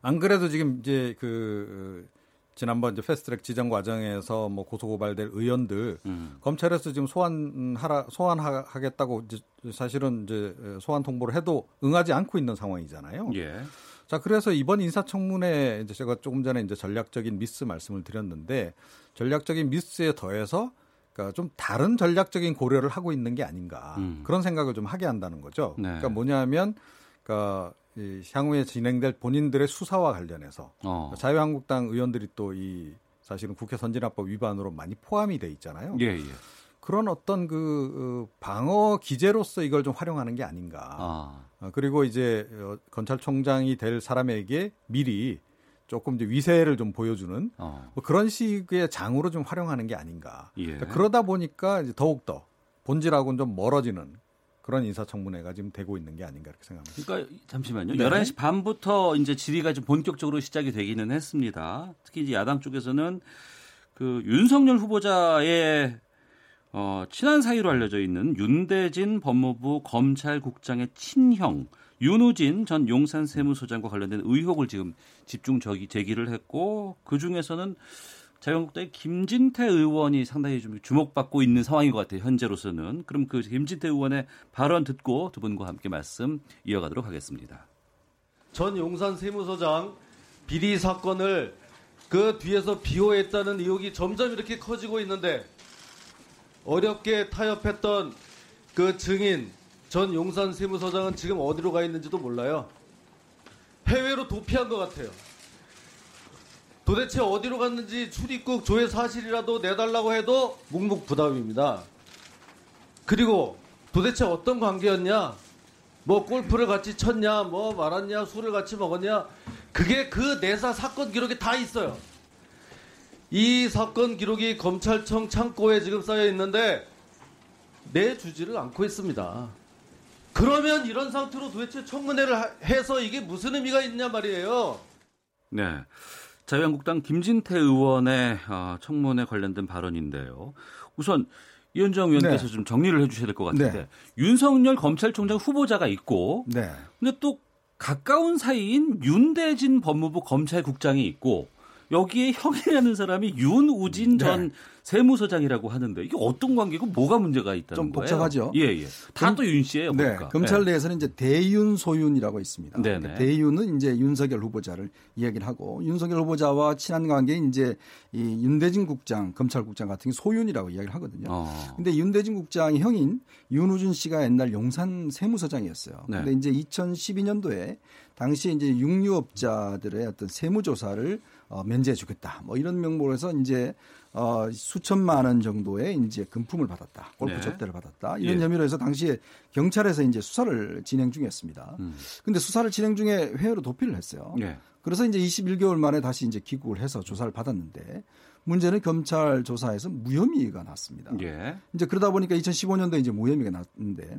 안 그래도 지금 이제 그 지난번 이제 패스트트랙 지정 과정에서 뭐 고소 고발될 의원들 음. 검찰에서 지금 소환하라 소환하겠다고 이제 사실은 이제 소환 통보를 해도 응하지 않고 있는 상황이잖아요. 예. 자, 그래서 이번 인사청문회 이제 제가 조금 전에 이제 전략적인 미스 말씀을 드렸는데 전략적인 미스에 더해서 그러니까 좀 다른 전략적인 고려를 하고 있는 게 아닌가 음. 그런 생각을 좀 하게 한다는 거죠. 네. 그러니까 뭐냐면 그러니까 이 향후에 진행될 본인들의 수사와 관련해서 어. 자유한국당 의원들이 또 이 사실은 국회 선진화법 위반으로 많이 포함이 돼 있잖아요. 예, 예. 그런 어떤 그 어, 방어 기제로서 이걸 좀 활용하는 게 아닌가. 아. 어, 그리고 이제 어, 검찰총장이 될 사람에게 미리 조금 이제 위세를 좀 보여주는 어. 뭐 그런 식의 장으로 좀 활용하는 게 아닌가. 예. 그러니까 그러다 보니까 이제 더욱 더 본질하고는 좀 멀어지는 그런 인사청문회가 지금 되고 있는 게 아닌가 이렇게 생각합니다. 그러니까 잠시만요. 네. 11시 반부터 이제 질의가 좀 본격적으로 시작이 되기는 했습니다. 특히 이제 야당 쪽에서는 그 윤석열 후보자의 어, 친한 사이로 알려져 있는 윤대진 법무부 검찰국장의 친형 윤우진 전 용산 세무소장과 관련된 의혹을 지금 집중 제기를 했고 그 중에서는 자유한국당의 김진태 의원이 상당히 좀 주목받고 있는 상황인 것 같아요. 현재로서는. 그럼 그 김진태 의원의 발언 듣고 두 분과 함께 말씀 이어가도록 하겠습니다. 전 용산 세무서장 비리 사건을 그 뒤에서 비호했다는 의혹이 점점 이렇게 커지고 있는데 어렵게 타협했던 그 증인 전 용산 세무서장은 지금 어디로 가 있는지도 몰라요. 해외로 도피한 것 같아요. 도대체 어디로 갔는지 출입국 조회 사실이라도 내달라고 해도 묵묵부답입니다. 그리고 도대체 어떤 관계였냐? 뭐 골프를 같이 쳤냐? 뭐 말았냐? 술을 같이 먹었냐? 그게 그 내사 사건 기록에 다 있어요. 이 사건 기록이 검찰청 창고에 지금 쌓여 있는데 내주지를 않고 있습니다. 그러면 이런 상태로 도대체 청문회를 해서 이게 무슨 의미가 있냐 말이에요. 네. 자유한국당 김진태 의원의 어, 청문회 관련된 발언인데요. 우선 이현정 의원께서 네. 좀 정리를 해주셔야 될 것 같은데 네. 윤석열 검찰총장 후보자가 있고, 네. 근데 또 가까운 사이인 윤대진 법무부 검찰국장이 있고 여기에 형이라는 사람이 윤우진 네. 전 세무서장이라고 하는데 이게 어떤 관계고 뭐가 문제가 있다는 좀 거예요? 복잡하죠. 예, 예. 다 또 윤 씨예요, 네. 보니까. 검찰 네. 내에서는 이제 대윤 소윤이라고 있습니다. 네네. 그러니까 대윤은 이제 윤석열 후보자를 이야기를 하고 윤석열 후보자와 친한 관계인 이제 이 윤대진 국장, 검찰국장 같은 게 소윤이라고 이야기를 하거든요. 어. 근데 윤대진 국장의 형인 윤우준 씨가 옛날 용산 세무서장이었어요. 네. 근데 이제 2012년도에 당시에 이제 육류업자들의 어떤 세무조사를 어, 면제해 주겠다. 뭐 이런 명목으로 해서 이제 어, 수천만 원 정도의 이제 금품을 받았다. 골프 네. 접대를 받았다. 이런 예. 혐의로 해서 당시에 경찰에서 이제 수사를 진행 중이었습니다. 음. 근데 수사를 진행 중에 회유로 도피를 했어요. 예. 그래서 이제 21개월 만에 다시 이제 귀국을 해서 조사를 받았는데 문제는 검찰 조사에서 무혐의가 났습니다. 예. 이제 그러다 보니까 2015년도에 이제 무혐의가 났는데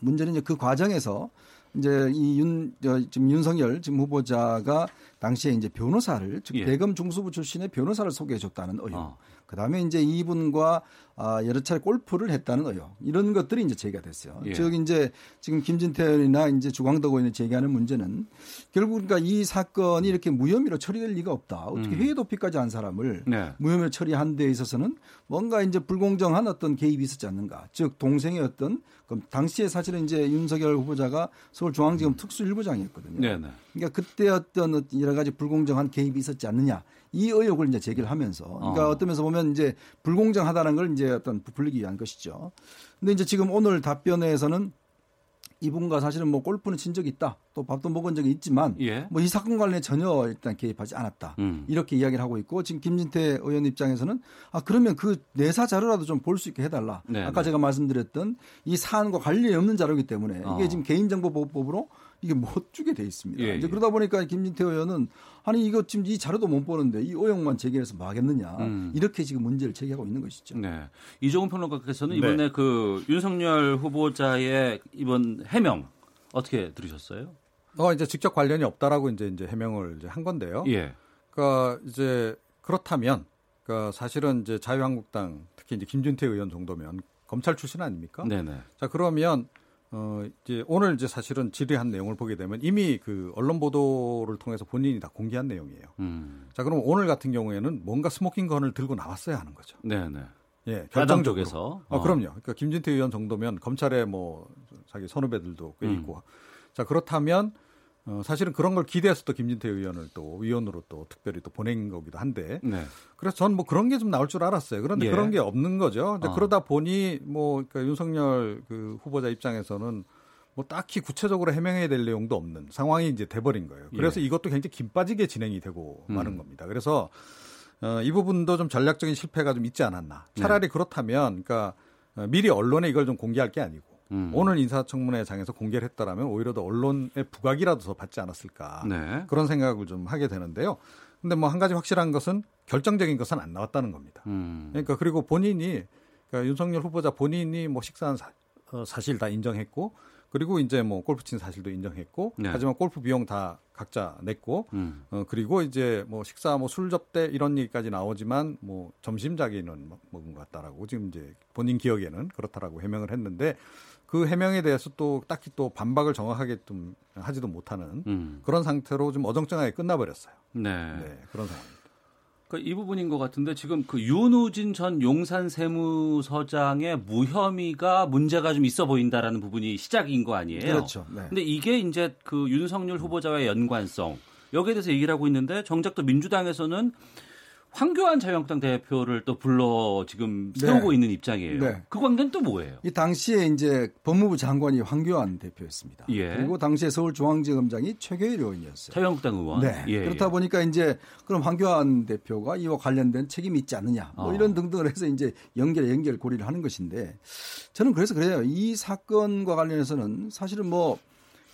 문제는 이제 그 과정에서 이제 이 윤, 지금 윤석열 지금 후보자가 당시에 이제 변호사를 즉 예. 대검 중수부 출신의 변호사를 소개해 줬다는 의혹. 어. 그 다음에 이제 이분과 아, 여러 차례 골프를 했다는 의혹. 이런 것들이 이제 제기가 됐어요. 예. 즉 이제 지금 김진태 의원이나 이제 주광덕 의원이 제기하는 문제는 결국 그러니까 이 사건이 이렇게 무혐의로 처리될 리가 없다. 어떻게 음. 회의 도피까지 한 사람을 네. 무혐의로 처리한 데 있어서는 뭔가 이제 불공정한 어떤 개입이 있었지 않는가. 즉 동생의 어떤 그럼 당시에 사실은 이제 윤석열 후보자가 서울중앙지검 음. 특수일부장이었거든요. 네 네. 그러니까 그때 어떤 여러 가지 불공정한 개입이 있었지 않느냐 이 의혹을 이제 제기를 하면서 그러니까 어. 떤 면에서 보면 이제 불공정하다는 걸 이제 어떤 부풀리기 위한 것이죠. 근데 이제 지금 오늘 답변에서는 이분과 사실은 뭐 골프는 친 적이 있다. 또 밥도 먹은 적이 있지만 예. 뭐이 사건 관련해 전혀 일단 개입하지 않았다. 음. 이렇게 이야기를 하고 있고 지금 김진태 의원 입장에서는 아 그러면 그 내사 자료라도 좀 볼 수 있게 해달라. 네 아까 네. 제가 말씀드렸던 이 사안과 관련이 없는 자료이기 때문에 이게 어. 지금 개인정보보호법으로 이게 못 주게 돼 있습니다. 예, 이제 예. 그러다 보니까 김진태 의원은 아니 이거 지금 이 자료도 못 보는데 이 의혹만 제기해서 뭐 하겠느냐 음. 이렇게 지금 문제를 제기하고 있는 것이죠. 네. 이종훈 평론가께서는 이번에 네. 그 윤석열 후보자의 이번 해명 어떻게 들으셨어요? 어 이제 직접 관련이 없다라고 이제 이제 해명을 이제 한 건데요. 예. 그러니까 이제 그렇다면 그러니까 사실은 이제 자유한국당 특히 이제 김진태 의원 정도면 검찰 출신 아닙니까? 네네. 자 그러면 어, 이제 오늘 이제 사실은 질의한 내용을 보게 되면 이미 그 언론 보도를 통해서 본인이 다 공개한 내용이에요. 음. 자, 그럼 오늘 같은 경우에는 뭔가 smoking gun을 들고 나왔어야 하는 거죠. 네네. 예, 결정적으로. 서 어. 아, 그럼요. 그러니까 김진태 의원 정도면 검찰에 뭐 자기 선후배들도 꽤 음. 있고. 음. 자, 그렇다면 어, 사실은 그런 걸 기대해서 또 김진태 의원을 또 위원으로 또 특별히 또 보낸 거기도 한데. 네. 그래서 저는 뭐 그런 게 좀 나올 줄 알았어요. 그런데 예. 그런 게 없는 거죠. 어. 그러다 보니 뭐 그러니까 윤석열 그 후보자 입장에서는 뭐 딱히 구체적으로 해명해야 될 내용도 없는 상황이 이제 돼버린 거예요. 그래서 예. 이것도 굉장히 김 빠지게 진행이 되고 음. 마는 겁니다. 그래서 어, 이 부분도 좀 전략적인 실패가 좀 있지 않았나. 차라리 네. 그렇다면 그러니까 어, 미리 언론에 이걸 좀 공개할 게 아니고 음. 오늘 인사청문회장에서 공개를 했더라면 오히려 더 언론의 부각이라도 더 받지 않았을까 네. 그런 생각을 좀 하게 되는데요. 근데 뭐 한 가지 확실한 것은 결정적인 것은 안 나왔다는 겁니다. 음. 그러니까 그리고 본인이 그러니까 윤석열 후보자 본인이 뭐 식사한 사, 어, 사실 다 인정했고 그리고 이제 뭐 골프 친 사실도 인정했고 네. 하지만 골프 비용 다 각자 냈고 음. 어 그리고 이제 뭐 식사 뭐 술 접대 이런 얘기까지 나오지만 뭐 점심 자기는 먹은 것 같다라고 지금 이제 본인 기억에는 그렇다라고 해명을 했는데 그 해명에 대해서 또 딱히 또 반박을 정확하게 좀 하지도 못하는 음. 그런 상태로 좀 어정쩡하게 끝나버렸어요. 네. 네 그런 상황입니다. 그러니까 이 부분인 것 같은데 지금 그 윤우진 전 용산 세무서장의 무혐의가 문제가 좀 있어 보인다라는 부분이 시작인 거 아니에요? 그렇죠. 네. 근데 이게 이제 그 윤석열 후보자와의 연관성 여기에 대해서 얘기를 하고 있는데 정작 또 민주당에서는 황교안 자유한국당 대표를 또 불러 지금 세우고 네. 있는 입장이에요. 네. 그 관계는 또 뭐예요? 이 당시에 이제 법무부 장관이 황교안 대표였습니다. 예. 그리고 당시에 서울중앙지검장이 최계일 의원이었어요. 자유한국당 의원. 네. 예, 그렇다 예. 보니까 이제 그럼 황교안 대표가 이와 관련된 책임이 있지 않느냐. 뭐 어. 이런 등등을 해서 이제 연결 연결 고리를 하는 것인데 저는 그래서 그래요. 이 사건과 관련해서는 사실은 뭐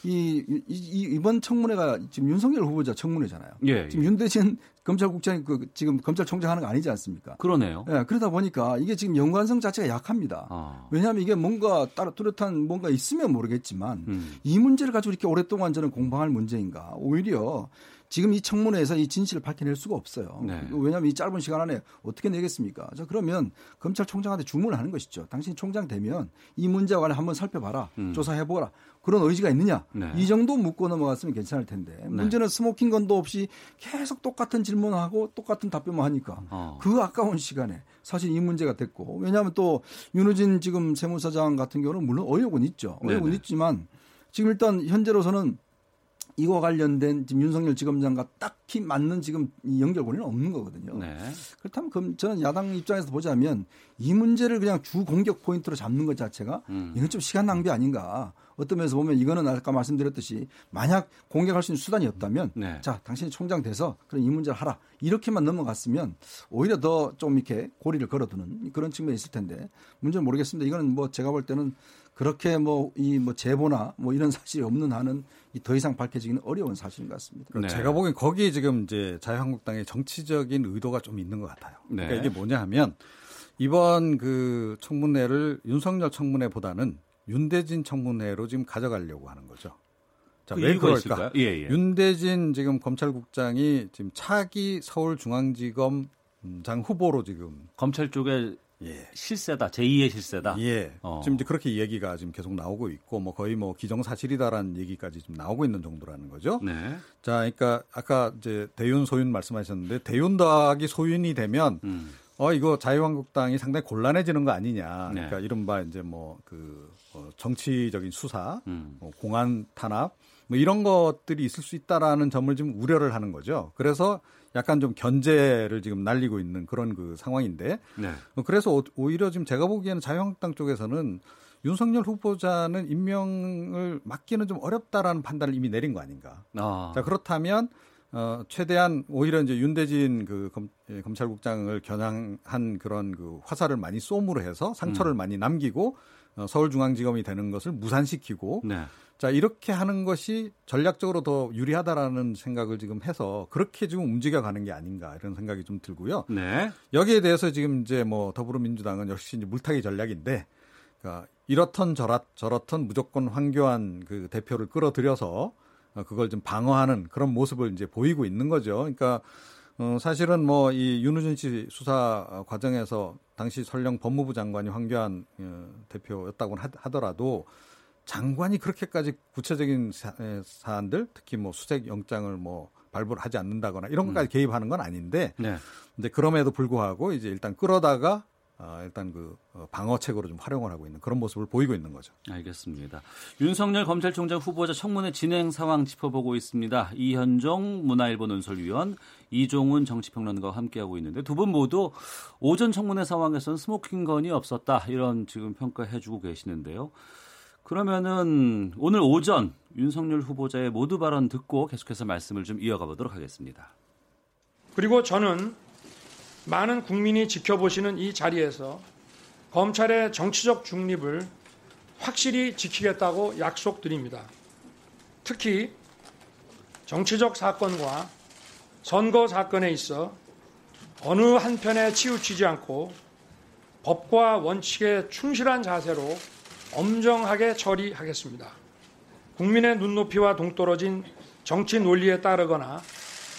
이, 이, 이번 청문회가 지금 윤석열 후보자 청문회잖아요. 예, 지금 예. 윤대진 검찰국장이 그 지금 검찰총장 하는 거 아니지 않습니까? 그러네요. 예, 그러다 보니까 이게 지금 연관성 자체가 약합니다. 아. 왜냐하면 이게 뭔가 따로 뚜렷한 뭔가 있으면 모르겠지만 음. 이 문제를 가지고 이렇게 오랫동안 저는 공방할 문제인가. 오히려 지금 이 청문회에서 이 진실을 밝혀낼 수가 없어요. 네. 왜냐하면 이 짧은 시간 안에 어떻게 내겠습니까? 자 그러면 검찰총장한테 주문을 하는 것이죠. 당신이 총장 되면 이 문제와 관해 한번 살펴봐라, 음. 조사해보라. 그런 의지가 있느냐? 네. 이 정도 묻고 넘어갔으면 괜찮을 텐데 네. 문제는 smoking gun도 없이 계속 똑같은 질문하고 똑같은 답변만 하니까 어. 그 아까운 시간에 사실 이 문제가 됐고 왜냐하면 또 윤우진 지금 세무서장 같은 경우는 물론 어려운 있죠. 어려운. 있지만 지금 일단 현재로서는 이거 관련된 지금 윤석열 지검장과 딱히 맞는 지금 연결고리는 없는 거거든요. 네. 그렇다면 그럼 저는 야당 입장에서 보자면 이 문제를 그냥 주 공격 포인트로 잡는 것 자체가 음. 이건 좀 시간 낭비 아닌가. 어떤 면에서 보면 이거는 아까 말씀드렸듯이 만약 공격할 수 있는 수단이 없다면 네. 자 당신이 총장 돼서 그런 이 문제를 하라 이렇게만 넘어갔으면 오히려 더 좀 이렇게 고리를 걸어두는 그런 측면이 있을 텐데 문제는 모르겠습니다. 이거는 뭐 제가 볼 때는 그렇게 뭐 이뭐 뭐 제보나 뭐 이런 사실이 없는 한은 더 이상 밝혀지기는 어려운 사실인 것 같습니다. 네. 제가 보기엔 거기에 지금 이제 자유한국당의 정치적인 의도가 좀 있는 것 같아요. 네. 그러니까 이게 뭐냐 하면 이번 그 청문회를 윤석열 청문회보다는 윤대진 청문회로 지금 가져가려고 하는 거죠. 자, 그 왜 그럴까? 예, 예. 윤대진 지금 검찰국장이 지금 차기 서울중앙지검 장 후보로 지금 검찰 쪽에 예. 실세다. 제2의 실세다. 예. 어. 지금 이제 그렇게 얘기가 지금 계속 나오고 있고 뭐 거의 뭐 기정사실이다라는 얘기까지 지금 나오고 있는 정도라는 거죠. 네. 자, 그러니까 아까 이제 대윤 소윤 말씀하셨는데 대윤 더하기 소윤이 되면 음. 어 이거 자유한국당이 상당히 곤란해지는 거 아니냐. 네. 그러니까 이른바 이제 뭐그 어, 정치적인 수사, 음. 뭐 공안 탄압 뭐 이런 것들이 있을 수 있다라는 점을 지금 우려를 하는 거죠. 그래서 약간 좀 견제를 지금 날리고 있는 그런 그 상황인데 네. 어, 그래서 오히려 지금 제가 보기에는 자유한국당 쪽에서는 윤석열 후보자는 임명을 맡기는 좀 어렵다라는 판단을 이미 내린 거 아닌가. 아. 자 그렇다면 어 최대한 오히려 이제 윤대진 그 검, 예, 검찰국장을 겨냥한 그런 그 화살을 많이 쏘므로 해서 상처를 음. 많이 남기고 어, 서울중앙지검이 되는 것을 무산시키고 네. 자 이렇게 하는 것이 전략적으로 더 유리하다라는 생각을 지금 해서 그렇게 지금 움직여 가는 게 아닌가 이런 생각이 좀 들고요. 네. 여기에 대해서 지금 이제 뭐 더불어민주당은 역시 이제 물타기 전략인데 그러니까 이렇던 저렇 저렇던 무조건 황교안 그 대표를 끌어들여서 어, 그걸 좀 방어하는 그런 모습을 이제 보이고 있는 거죠. 그러니까 어, 사실은 뭐 이 윤우준 씨 수사 과정에서 당시 설령 법무부 장관이 황교안 어, 대표였다고 하더라도 장관이 그렇게까지 구체적인 사, 안들 특히 뭐 수색 영장을 뭐 발부를 하지 않는다거나 이런 것까지 음. 개입하는 건 아닌데 네. 이제 그럼에도 불구하고 이제 일단 끌어다가 어, 일단 그 어, 방어책으로 좀 활용을 하고 있는 그런 모습을 보이고 있는 거죠. 알겠습니다. 윤석열 검찰총장 후보자 청문회 진행 상황 짚어보고 있습니다. 이현종 문화일보 논설위원, 이종훈 정치평론가와 함께하고 있는데 두 분 모두 오전 청문회 상황에서는 smoking gun이 없었다 이런 지금 평가해주고 계시는데요. 그러면은 오늘 오전 윤석열 후보자의 모두 발언 듣고 계속해서 말씀을 좀 이어가 보도록 하겠습니다. 그리고 저는 많은 국민이 지켜보시는 이 자리에서 검찰의 정치적 중립을 확실히 지키겠다고 약속드립니다. 특히 정치적 사건과 선거 사건에 있어 어느 한편에 치우치지 않고 법과 원칙에 충실한 자세로 엄정하게 처리하겠습니다. 국민의 눈높이와 동떨어진 정치 논리에 따르거나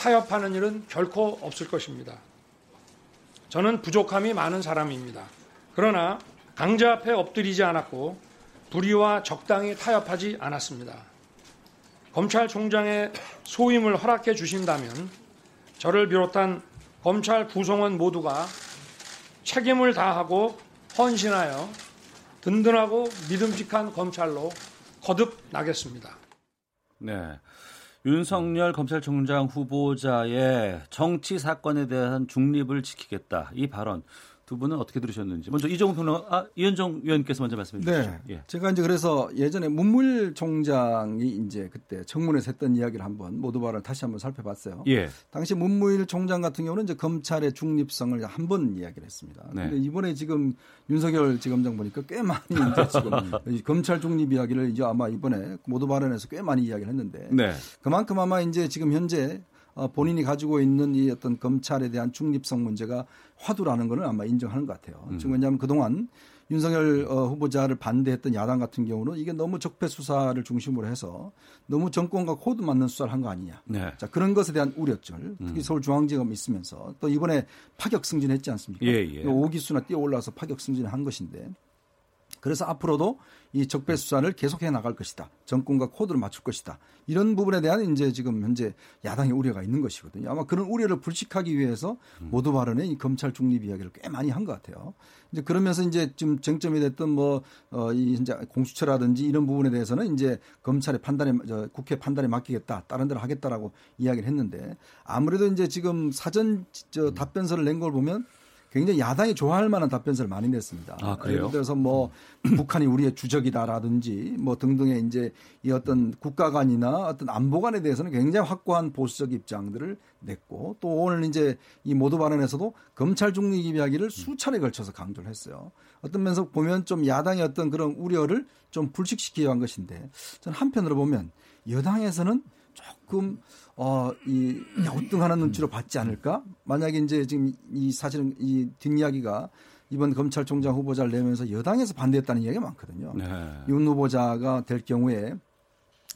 타협하는 일은 결코 없을 것입니다. 저는 부족함이 많은 사람입니다. 그러나 강자 앞에 엎드리지 않았고 불의와 적당히 타협하지 않았습니다. 검찰총장의 소임을 허락해 주신다면 저를 비롯한 검찰 구성원 모두가 책임을 다하고 헌신하여 든든하고 믿음직한 검찰로 거듭나겠습니다. 네. 윤석열 검찰총장 후보자의 정치 사건에 대한 중립을 지키겠다. 이 발언 두 분은 어떻게 들으셨는지 먼저 이종훈 평론 아 이현정 위원께서 먼저 말씀해 주시죠. 네. 예. 제가 이제 그래서 예전에 문무일 총장이 이제 그때 청문회에서 했던 이야기를 한번 모두 발을 다시 한번 살펴봤어요. 예. 당시 문무일 총장 같은 경우는 이제 검찰의 중립성을 한 번 이야기를 했습니다. 네. 근데 이번에 지금 윤석열 지검장 보니까 꽤 많이 이제 지금 검찰 중립 이야기를 이제 아마 이번에 모두 발언에서 꽤 많이 이야기를 했는데 네. 그만큼 아마 이제 지금 현재 어, 본인이 가지고 있는 이 어떤 검찰에 대한 중립성 문제가 화두라는 거는 아마 인정하는 것 같아요. 음. 지금 왜냐하면 그동안 윤석열 어, 후보자를 반대했던 야당 같은 경우는 이게 너무 적폐 수사를 중심으로 해서 너무 정권과 코드 맞는 수사를 한 거 아니냐. 네. 자 그런 것에 대한 우려점, 특히 음. 서울중앙지검 있으면서 또 이번에 파격 승진했지 않습니까? 예, 예. 5기수나 뛰어올라서 파격 승진을 한 것인데 그래서 앞으로도 이 적폐 수사를 계속해 나갈 것이다. 정권과 코드를 맞출 것이다. 이런 부분에 대한 이제 지금 현재 야당의 우려가 있는 것이거든요. 아마 그런 우려를 불식하기 위해서 음. 모두 발언에 이 검찰 중립 이야기를 꽤 많이 한 것 같아요. 이제 그러면서 이제 좀 쟁점이 됐던 뭐, 어, 이 현재 공수처라든지 이런 부분에 대해서는 이제 검찰의 판단에, 저, 국회 판단에 맡기겠다. 다른 데로 하겠다라고 이야기를 했는데 아무래도 이제 지금 사전 저 답변서를 낸 걸 보면 굉장히 야당이 좋아할 만한 답변서를 많이 냈습니다. 아, 그래요? 예를 들어서 뭐 북한이 우리의 주적이다라든지 뭐 등등의 이제 이 어떤 국가관이나 어떤 안보관에 대해서는 굉장히 확고한 보수적 입장들을 냈고 또 오늘 이제 이 모두 발언에서도 검찰 중립 이야기를 수차례 걸쳐서 강조를 했어요. 어떤 면에서 보면 좀 야당의 어떤 그런 우려를 좀 불식시키기 위한 것인데 저는 한편으로 보면 여당에서는 조금 어, 이 갸우뚱하는 눈치로 받지 않을까? 만약에 이제 지금 이 사실은 이 뒷이야기가 이번 검찰총장 후보자를 내면서 여당에서 반대했다는 이야기가 많거든요. 네. 윤 후보자가 될 경우에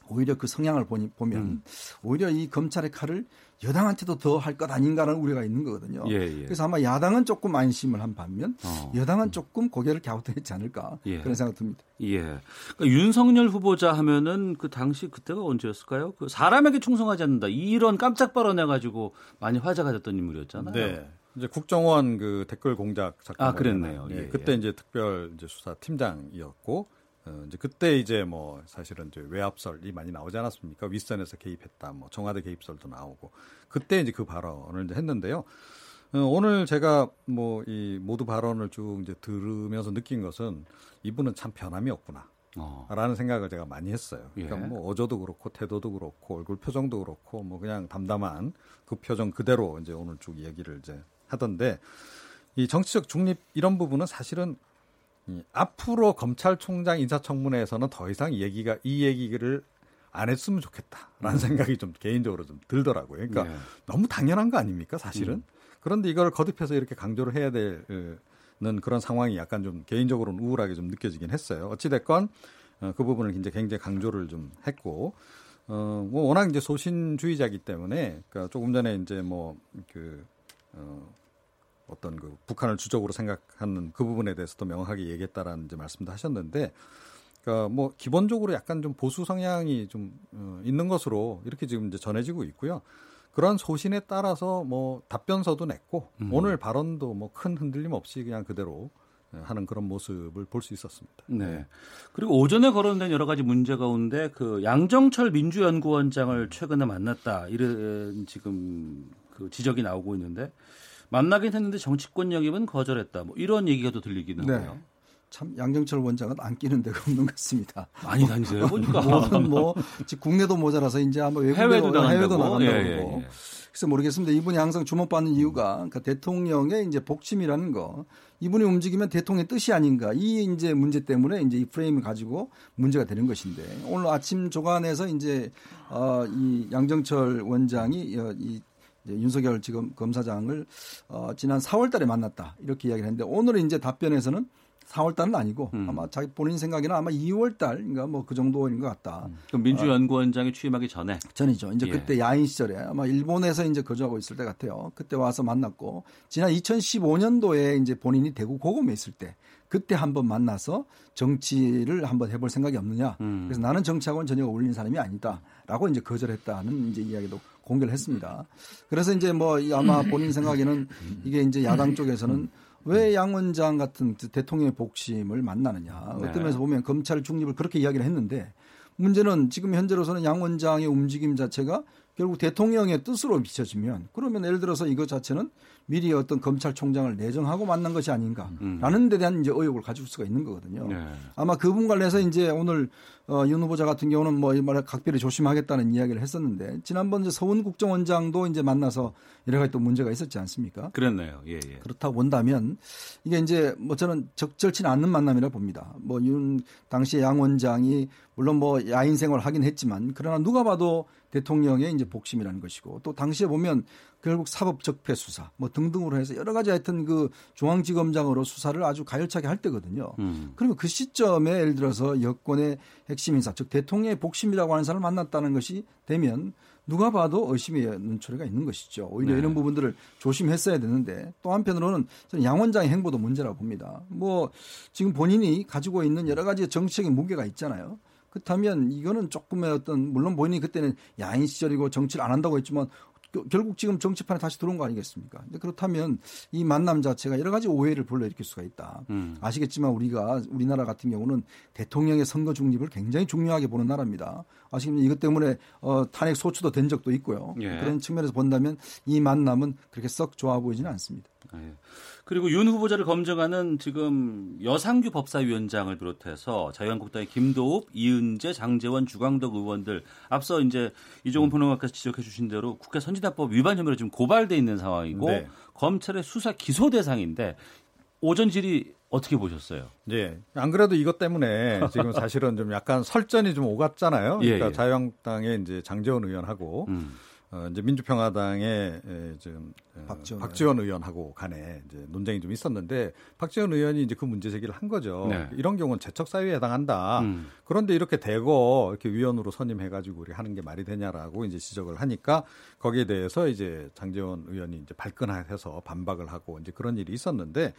오히려 그 성향을 보니, 보면 음. 오히려 이 검찰의 칼을 여당한테도 더 할 것 아닌가라는 우려가 있는 거거든요. 예, 예. 그래서 아마 야당은 조금 안심을 한 반면 어. 여당은 조금 고개를 갸우뚱했지 않을까 예. 그런 생각 듭니다. 예. 그러니까 윤석열 후보자 하면은 그 당시 그때가 언제였을까요? 그 사람에게 충성하지 않는다 이런 깜짝 발언해 가지고 많이 화제가 됐던 인물이었잖아요. 네. 이제 국정원 그 댓글 공작 사건. 아, 그랬네요. 예, 예, 그때 이제 특별 이제 수사 팀장이었고 어, 이제 그때 이제 뭐 사실은 이제 외압설이 많이 나오지 않았습니까? 윗선에서 개입했다, 뭐 청와대 개입설도 나오고 그때 이제 그 발언을 이제 했는데요. 어, 오늘 제가 뭐 이 모두 발언을 쭉 이제 들으면서 느낀 것은 이분은 참 변함이 없구나. 어. 라는 생각을 제가 많이 했어요. 그러니까 예. 뭐 어조도 그렇고 태도도 그렇고 얼굴 표정도 그렇고 뭐 그냥 담담한 그 표정 그대로 이제 오늘 쭉 얘기를 이제 하던데 이 정치적 중립 이런 부분은 사실은 이 앞으로 검찰총장 인사청문회에서는 더 이상 얘기가 이 얘기를 안 했으면 좋겠다라는 음. 생각이 좀 개인적으로 좀 들더라고요. 그러니까 네. 너무 당연한 거 아닙니까, 사실은? 음. 그런데 이걸 거듭해서 이렇게 강조를 해야 되는 그런 상황이 약간 좀 개인적으로는 우울하게 좀 느껴지긴 했어요. 어찌 됐건 어, 그 부분을 이제 굉장히 강조를 좀 했고, 어, 뭐 워낙 이제 소신주의자이기 때문에, 그러니까 조금 전에 이제 뭐, 그, 어, 어떤 그 북한을 주적으로 생각하는 그 부분에 대해서도 명확하게 얘기했다라는 이제 말씀도 하셨는데 그러니까 뭐 기본적으로 약간 좀 보수 성향이 좀 어, 있는 것으로 이렇게 지금 이제 전해지고 있고요. 그런 소신에 따라서 뭐 답변서도 냈고 음. 오늘 발언도 뭐 큰 흔들림 없이 그냥 그대로 하는 그런 모습을 볼 수 있었습니다. 네. 그리고 오전에 거론된 여러 가지 문제 가운데 그 양정철 민주연구원장을 최근에 만났다 이런 지금 그 지적이 나오고 있는데 만나긴 했는데 정치권 영입은 거절했다. 뭐 이런 얘기가 또 들리기는 네. 해요. 참 양정철 원장은 안 끼는 데가 없는 것 같습니다. 많이 다니세요 보니까. 뭐든 뭐 국내도 모자라서 이제 아마 외국에도 해외도, 해외도 나간다고 예, 예, 예. 그래서 모르겠습니다. 이분이 항상 주목받는 이유가 그러니까 대통령의 이제 복심이라는 거. 이분이 움직이면 대통령의 뜻이 아닌가. 이 이제 문제 때문에 이제 이 프레임을 가지고 문제가 되는 것인데 오늘 아침 조간에서 이제 어이 양정철 원장이 어, 이 이제 윤석열 지금 검사장을 어, 지난 4월 달에 만났다. 이렇게 이야기를 했는데 오늘은 이제 답변에서는 4월 달은 아니고 음. 아마 자기 본인 생각에는 아마 2월 달인가 뭐 그 정도인 것 같다. 음. 그럼 민주연구원장이 어, 취임하기 전에 전이죠. 이제 예. 그때 야인 시절에 아마 일본에서 이제 거주하고 있을 때 같아요. 그때 와서 만났고 지난 2015년도에 이제 본인이 대구 고검에 있을 때 그때 한번 만나서 정치를 한번 해볼 생각이 없느냐. 음. 그래서 나는 정치하고는 전혀 어울리는 사람이 아니다.라고 이제 거절했다는 이제 이야기도 공개를 했습니다. 그래서 이제 뭐 아마 본인 생각에는 이게 이제 야당 쪽에서는 왜 양 원장 같은 대통령의 복심을 만나느냐. 네. 어떤 면에서 보면 검찰 중립을 그렇게 이야기를 했는데 문제는 지금 현재로서는 양 원장의 움직임 자체가 결국 대통령의 뜻으로 비춰지면 그러면 예를 들어서 이것 자체는 미리 어떤 검찰총장을 내정하고 만난 것이 아닌가라는 음. 데 대한 이제 의혹을 가질 수가 있는 거거든요. 네. 아마 그 부분 관련해서 이제 오늘 어, 윤 후보자 같은 경우는 뭐 이말 각별히 조심하겠다는 이야기를 했었는데 지난번 이제 서훈 국정원장도 이제 만나서 여러 가지 또 문제가 있었지 않습니까? 그랬네요. 예, 예. 그렇다고 본다면 이게 이제 뭐 저는 적절치는 않는 만남이라 봅니다. 뭐 윤 당시 양 원장이 물론 뭐 야인 생활을 하긴 했지만 그러나 누가 봐도 대통령의 이제 복심이라는 것이고 또 당시에 보면 결국 사법 적폐 수사 뭐 등등으로 해서 여러 가지 하여튼 그 중앙지검장으로 수사를 아주 가열차게 할 때거든요. 음. 그러면 그 시점에 예를 들어서 여권의 핵심 인사 즉 대통령의 복심이라고 하는 사람을 만났다는 것이 되면 누가 봐도 의심의 눈초리가 있는 것이죠. 오히려 네. 이런 부분들을 조심했어야 되는데 또 한편으로는 저는 양 원장의 행보도 문제라고 봅니다. 뭐 지금 본인이 가지고 있는 여러 가지 정치적인 무게가 있잖아요. 그렇다면 이거는 조금의 어떤 물론 본인이 그때는 야인 시절이고 정치를 안 한다고 했지만 결국 지금 정치판에 다시 들어온 거 아니겠습니까? 근데 그렇다면 이 만남 자체가 여러 가지 오해를 불러일으킬 수가 있다. 음. 아시겠지만 우리가 우리나라 같은 경우는 대통령의 선거 중립을 굉장히 중요하게 보는 나라입니다. 아시겠지만 이것 때문에 어, 탄핵 소추도 된 적도 있고요. 예. 그런 측면에서 본다면 이 만남은 그렇게 썩 좋아 보이지는 않습니다. 예. 그리고 윤 후보자를 검증하는 지금 여상규 법사위원장을 비롯해서 자유한국당의 김도읍, 이은재, 장재원, 주광덕 의원들 앞서 이제 이종훈 평론가께서 지적해 주신 대로 국회 선진화법 위반 혐의로 지금 고발돼 있는 상황이고 네. 검찰의 수사 기소 대상인데 오전 질의 어떻게 보셨어요? 예. 안 그래도 이것 때문에 지금 사실은 좀 약간 설전이 좀 오갔잖아요. 예, 그러니까 예, 예. 자유한국당의 이제 장재원 의원하고 음. 어, 이제 민주평화당의 지금 어, 박지원, 박지원 의원하고 간에 이제 논쟁이 좀 있었는데 박지원 의원이 이제 그 문제 제기를 한 거죠. 네. 이런 경우는 재척 사유에 해당한다. 음. 그런데 이렇게 대거 이렇게 위원으로 선임해가지고 우리 하는 게 말이 되냐라고 이제 지적을 하니까 거기에 대해서 이제 장재원 의원이 이제 발끈해서 반박을 하고 이제 그런 일이 있었는데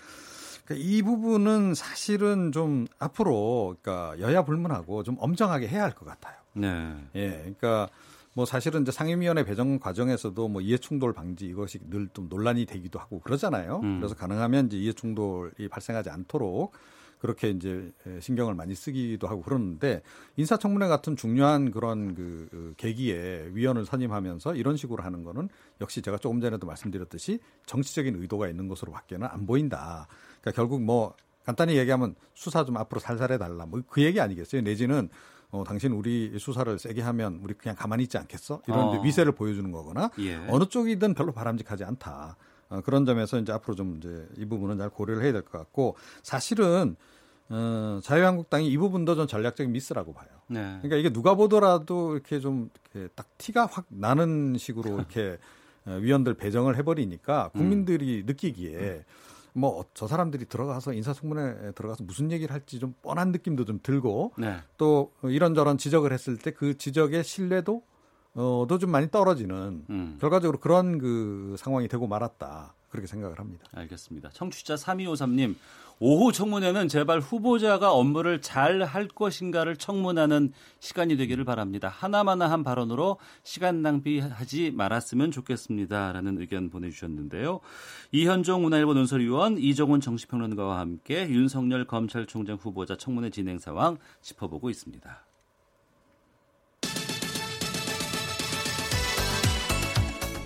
그러니까 이 부분은 사실은 좀 앞으로 그러니까 여야 불문하고 좀 엄정하게 해야 할 것 같아요. 네. 예, 그러니까. 뭐 사실은 이제 상임위원회 배정 과정에서도 뭐 이해충돌 방지 이것이 늘 좀 논란이 되기도 하고 그러잖아요. 음. 그래서 가능하면 이제 이해충돌이 발생하지 않도록 그렇게 이제 신경을 많이 쓰기도 하고 그러는데 인사청문회 같은 중요한 그런 그, 그 계기에 위원을 선임하면서 이런 식으로 하는 거는 역시 제가 조금 전에도 말씀드렸듯이 정치적인 의도가 있는 것으로 밖에는 안 보인다. 그러니까 결국 뭐 간단히 얘기하면 수사 좀 앞으로 살살해 달라. 뭐 그 얘기 아니겠어요. 내지는 어, 당신 우리 수사를 세게 하면 우리 그냥 가만히 있지 않겠어? 이런 어. 위세를 보여주는 거거나 예. 어느 쪽이든 별로 바람직하지 않다. 어, 그런 점에서 이제 앞으로 좀 이제 이 부분은 잘 고려를 해야 될 것 같고 사실은 어, 자유한국당이 이 부분도 좀 전략적인 미스라고 봐요. 네. 그러니까 이게 누가 보더라도 이렇게 좀 딱 티가 확 나는 식으로 이렇게 어, 위원들 배정을 해버리니까 국민들이 음. 느끼기에 음. 뭐 저 사람들이 들어가서 인사청문회에 들어가서 무슨 얘기를 할지 좀 뻔한 느낌도 좀 들고 네. 또 이런저런 지적을 했을 때 그 지적의 신뢰도 어도 좀 많이 떨어지는 음. 결과적으로 그런 그 상황이 되고 말았다. 그렇게 생각을 합니다. 알겠습니다. 청취자 3253님, 오후 청문회는 제발 후보자가 업무를 잘 할 것인가를 청문하는 시간이 되기를 바랍니다. 하나마나한 발언으로 시간 낭비하지 말았으면 좋겠습니다. 라는 의견 보내주셨는데요. 이현종 문화일보 논설위원, 이정훈 정치평론가와 함께 윤석열 검찰총장 후보자 청문회 진행 상황 짚어보고 있습니다.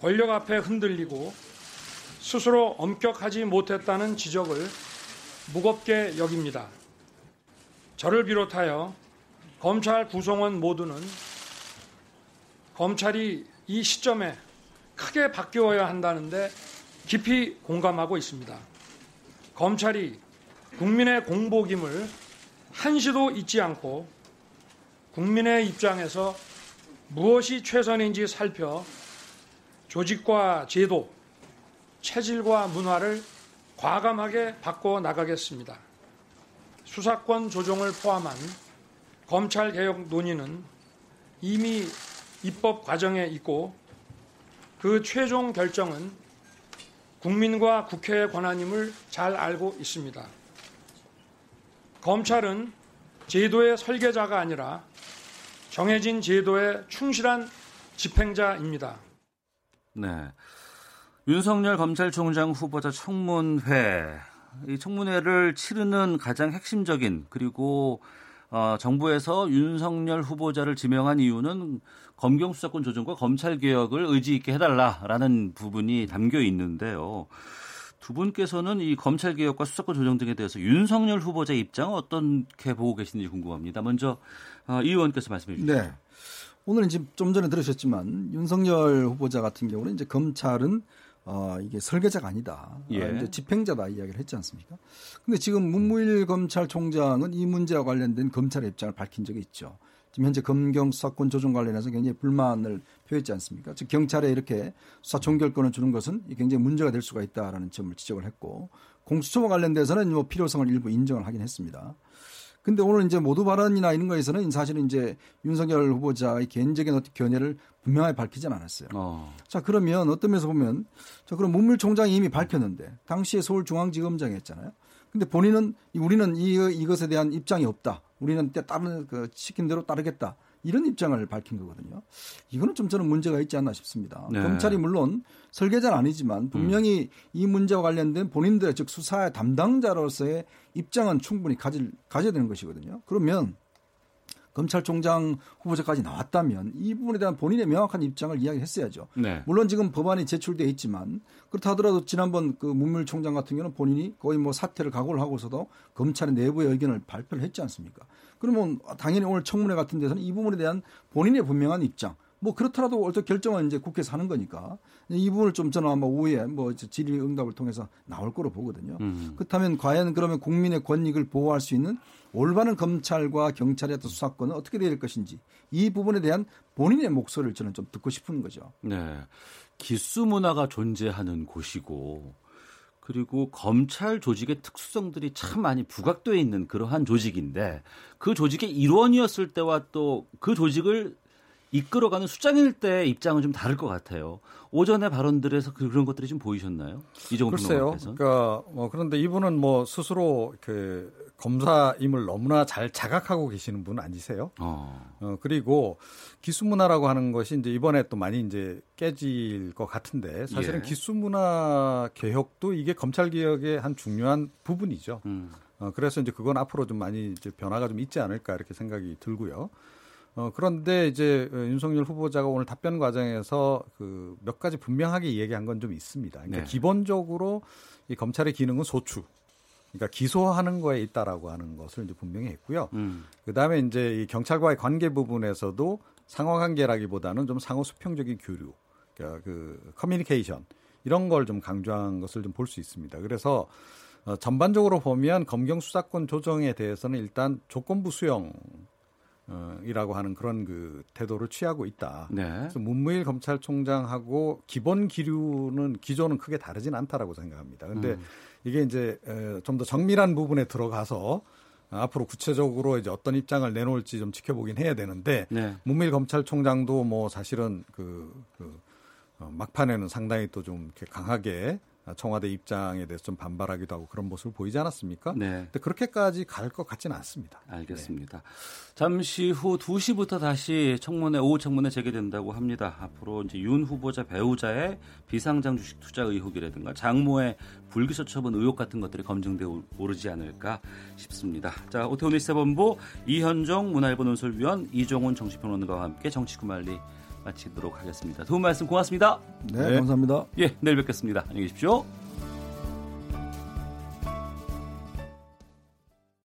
권력 앞에 흔들리고 스스로 엄격하지 못했다는 지적을 무겁게 여깁니다. 저를 비롯하여 검찰 구성원 모두는 검찰이 이 시점에 크게 바뀌어야 한다는데 깊이 공감하고 있습니다. 검찰이 국민의 공복임을 한시도 잊지 않고 국민의 입장에서 무엇이 최선인지 살펴 조직과 제도, 체질과 문화를 과감하게 바꿔 나가겠습니다. 수사권 조정을 포함한 검찰 개혁 논의는 이미 입법 과정에 있고 그 최종 결정은 국민과 국회의 권한임을 잘 알고 있습니다. 검찰은 제도의 설계자가 아니라 정해진 제도에 충실한 집행자입니다. 네. 윤석열 검찰총장 후보자 청문회 이 청문회를 치르는 가장 핵심적인 그리고 어, 정부에서 윤석열 후보자를 지명한 이유는 검경 수사권 조정과 검찰 개혁을 의지 있게 해달라라는 부분이 담겨 있는데요. 두 분께서는 이 검찰 개혁과 수사권 조정 등에 대해서 윤석열 후보자 입장은 어떻게 보고 계신지 궁금합니다. 먼저 어, 이 의원께서 말씀해 주시죠. 네. 오늘 이제 좀 전에 들으셨지만 윤석열 후보자 같은 경우는 이제 검찰은 어, 이게 설계자가 아니다. 예. 아, 이제 집행자다 이야기를 했지 않습니까? 근데 지금 문무일 검찰총장은 이 문제와 관련된 검찰의 입장을 밝힌 적이 있죠. 지금 현재 검경 수사권 조정 관련해서 굉장히 불만을 표했지 않습니까? 즉 경찰에 이렇게 수사 종결권을 주는 것은 굉장히 문제가 될 수가 있다라는 점을 지적을 했고 공수처와 관련돼서는 뭐 필요성을 일부 인정을 하긴 했습니다. 근데 오늘 이제 모두 발언이나 이런 거에서는 사실은 이제 윤석열 후보자의 개인적인 어떤 견해를 분명하게 밝히진 않았어요. 어. 자, 그러면 어떤 면에서 보면 자, 그럼 문물 총장이 이미 밝혔는데 당시에 서울중앙지검장이 했잖아요. 근데 본인은 우리는 이, 이것에 대한 입장이 없다. 우리는 다른 그 시킨 대로 따르겠다. 이런 입장을 밝힌 거거든요. 이거는 좀 저는 문제가 있지 않나 싶습니다. 네. 검찰이 물론 설계자는 아니지만 분명히 음. 이 문제와 관련된 본인들의 즉 수사의 담당자로서의 입장은 충분히 가질, 가져야 되는 것이거든요. 그러면 검찰총장 후보자까지 나왔다면 이 부분에 대한 본인의 명확한 입장을 이야기했어야죠. 네. 물론 지금 법안이 제출돼 있지만 그렇다 하더라도 지난번 그 문물총장 같은 경우는 본인이 거의 뭐 사퇴를 각오를 하고서도 검찰의 내부의 의견을 발표를 했지 않습니까? 그러면 당연히 오늘 청문회 같은 데서는 이 부분에 대한 본인의 분명한 입장 뭐 그렇더라도 어떤 결정은 이제 국회에서 하는 거니까 이 부분을 좀 저는 아마 오후에 뭐 질의 응답을 통해서 나올 거로 보거든요. 음. 그렇다면 과연 그러면 국민의 권익을 보호할 수 있는 올바른 검찰과 경찰의 어떤 수사권은 어떻게 될 것인지 이 부분에 대한 본인의 목소리를 저는 좀 듣고 싶은 거죠. 네. 기수 문화가 존재하는 곳이고 그리고 검찰 조직의 특수성들이 참 많이 부각되어 있는 그러한 조직인데 그 조직의 일원이었을 때와 또 그 조직을 이끌어가는 수장일 때 입장은 좀 다를 것 같아요. 오전에 발언들에서 그, 그런 것들이 좀 보이셨나요? 이종훈 글쎄요. 그러니까 뭐 그런데 이분은 뭐 스스로 그 검사임을 너무나 잘 자각하고 계시는 분 아니세요? 어. 어 그리고 기수 문화라고 하는 것이 이제 이번에 또 많이 이제 깨질 것 같은데 사실은 예. 기수 문화 개혁도 이게 검찰 개혁의 한 중요한 부분이죠. 음. 어, 그래서 이제 그건 앞으로 좀 많이 이제 변화가 좀 있지 않을까 이렇게 생각이 들고요. 어, 그런데 이제 윤석열 후보자가 오늘 답변 과정에서 그 몇 가지 분명하게 얘기한 건 좀 있습니다. 그러니까 네. 기본적으로 이 검찰의 기능은 소추. 그러니까 기소하는 거에 있다라고 하는 것을 이제 분명히 했고요. 음. 그다음에 이제 이 경찰과의 관계 부분에서도 상호 관계라기보다는 좀 상호 수평적인 교류, 그러니까 그 커뮤니케이션 이런 걸 좀 강조한 것을 좀 볼 수 있습니다. 그래서 어, 전반적으로 보면 검경 수사권 조정에 대해서는 일단 조건부 수용 어, 이라고 하는 그런 그 태도를 취하고 있다. 네. 그래서 문무일 검찰총장하고 기본 기류는 기조는 크게 다르진 않다라고 생각합니다. 근데 음. 이게 이제 좀 더 정밀한 부분에 들어가서 앞으로 구체적으로 이제 어떤 입장을 내놓을지 좀 지켜보긴 해야 되는데 네. 문무일 검찰총장도 뭐 사실은 그, 그 어, 막판에는 상당히 또좀 이렇게 강하게 청와대 입장에 대해서 좀 반발하기도 하고 그런 모습을 보이지 않았습니까? 네. 근데 그렇게까지 갈 것 같지는 않습니다. 알겠습니다. 네. 잠시 후 2시부터 다시 청문회 오후 청문회 재개된다고 합니다. 앞으로 이제 윤 후보자 배우자의 비상장 주식 투자 의혹이라든가 장모의 불기소 처분 의혹 같은 것들이 검증돼 오르지 않을까 싶습니다. 자, 오태훈의 시사본부 이현정 문화일보 논설위원 이종훈 정치평론가와 함께 정치구말리 마치도록 하겠습니다. 도움 말씀 고맙습니다. 네, 네. 감사합니다. 예, 내일 뵙겠습니다. 안녕히 계십시오.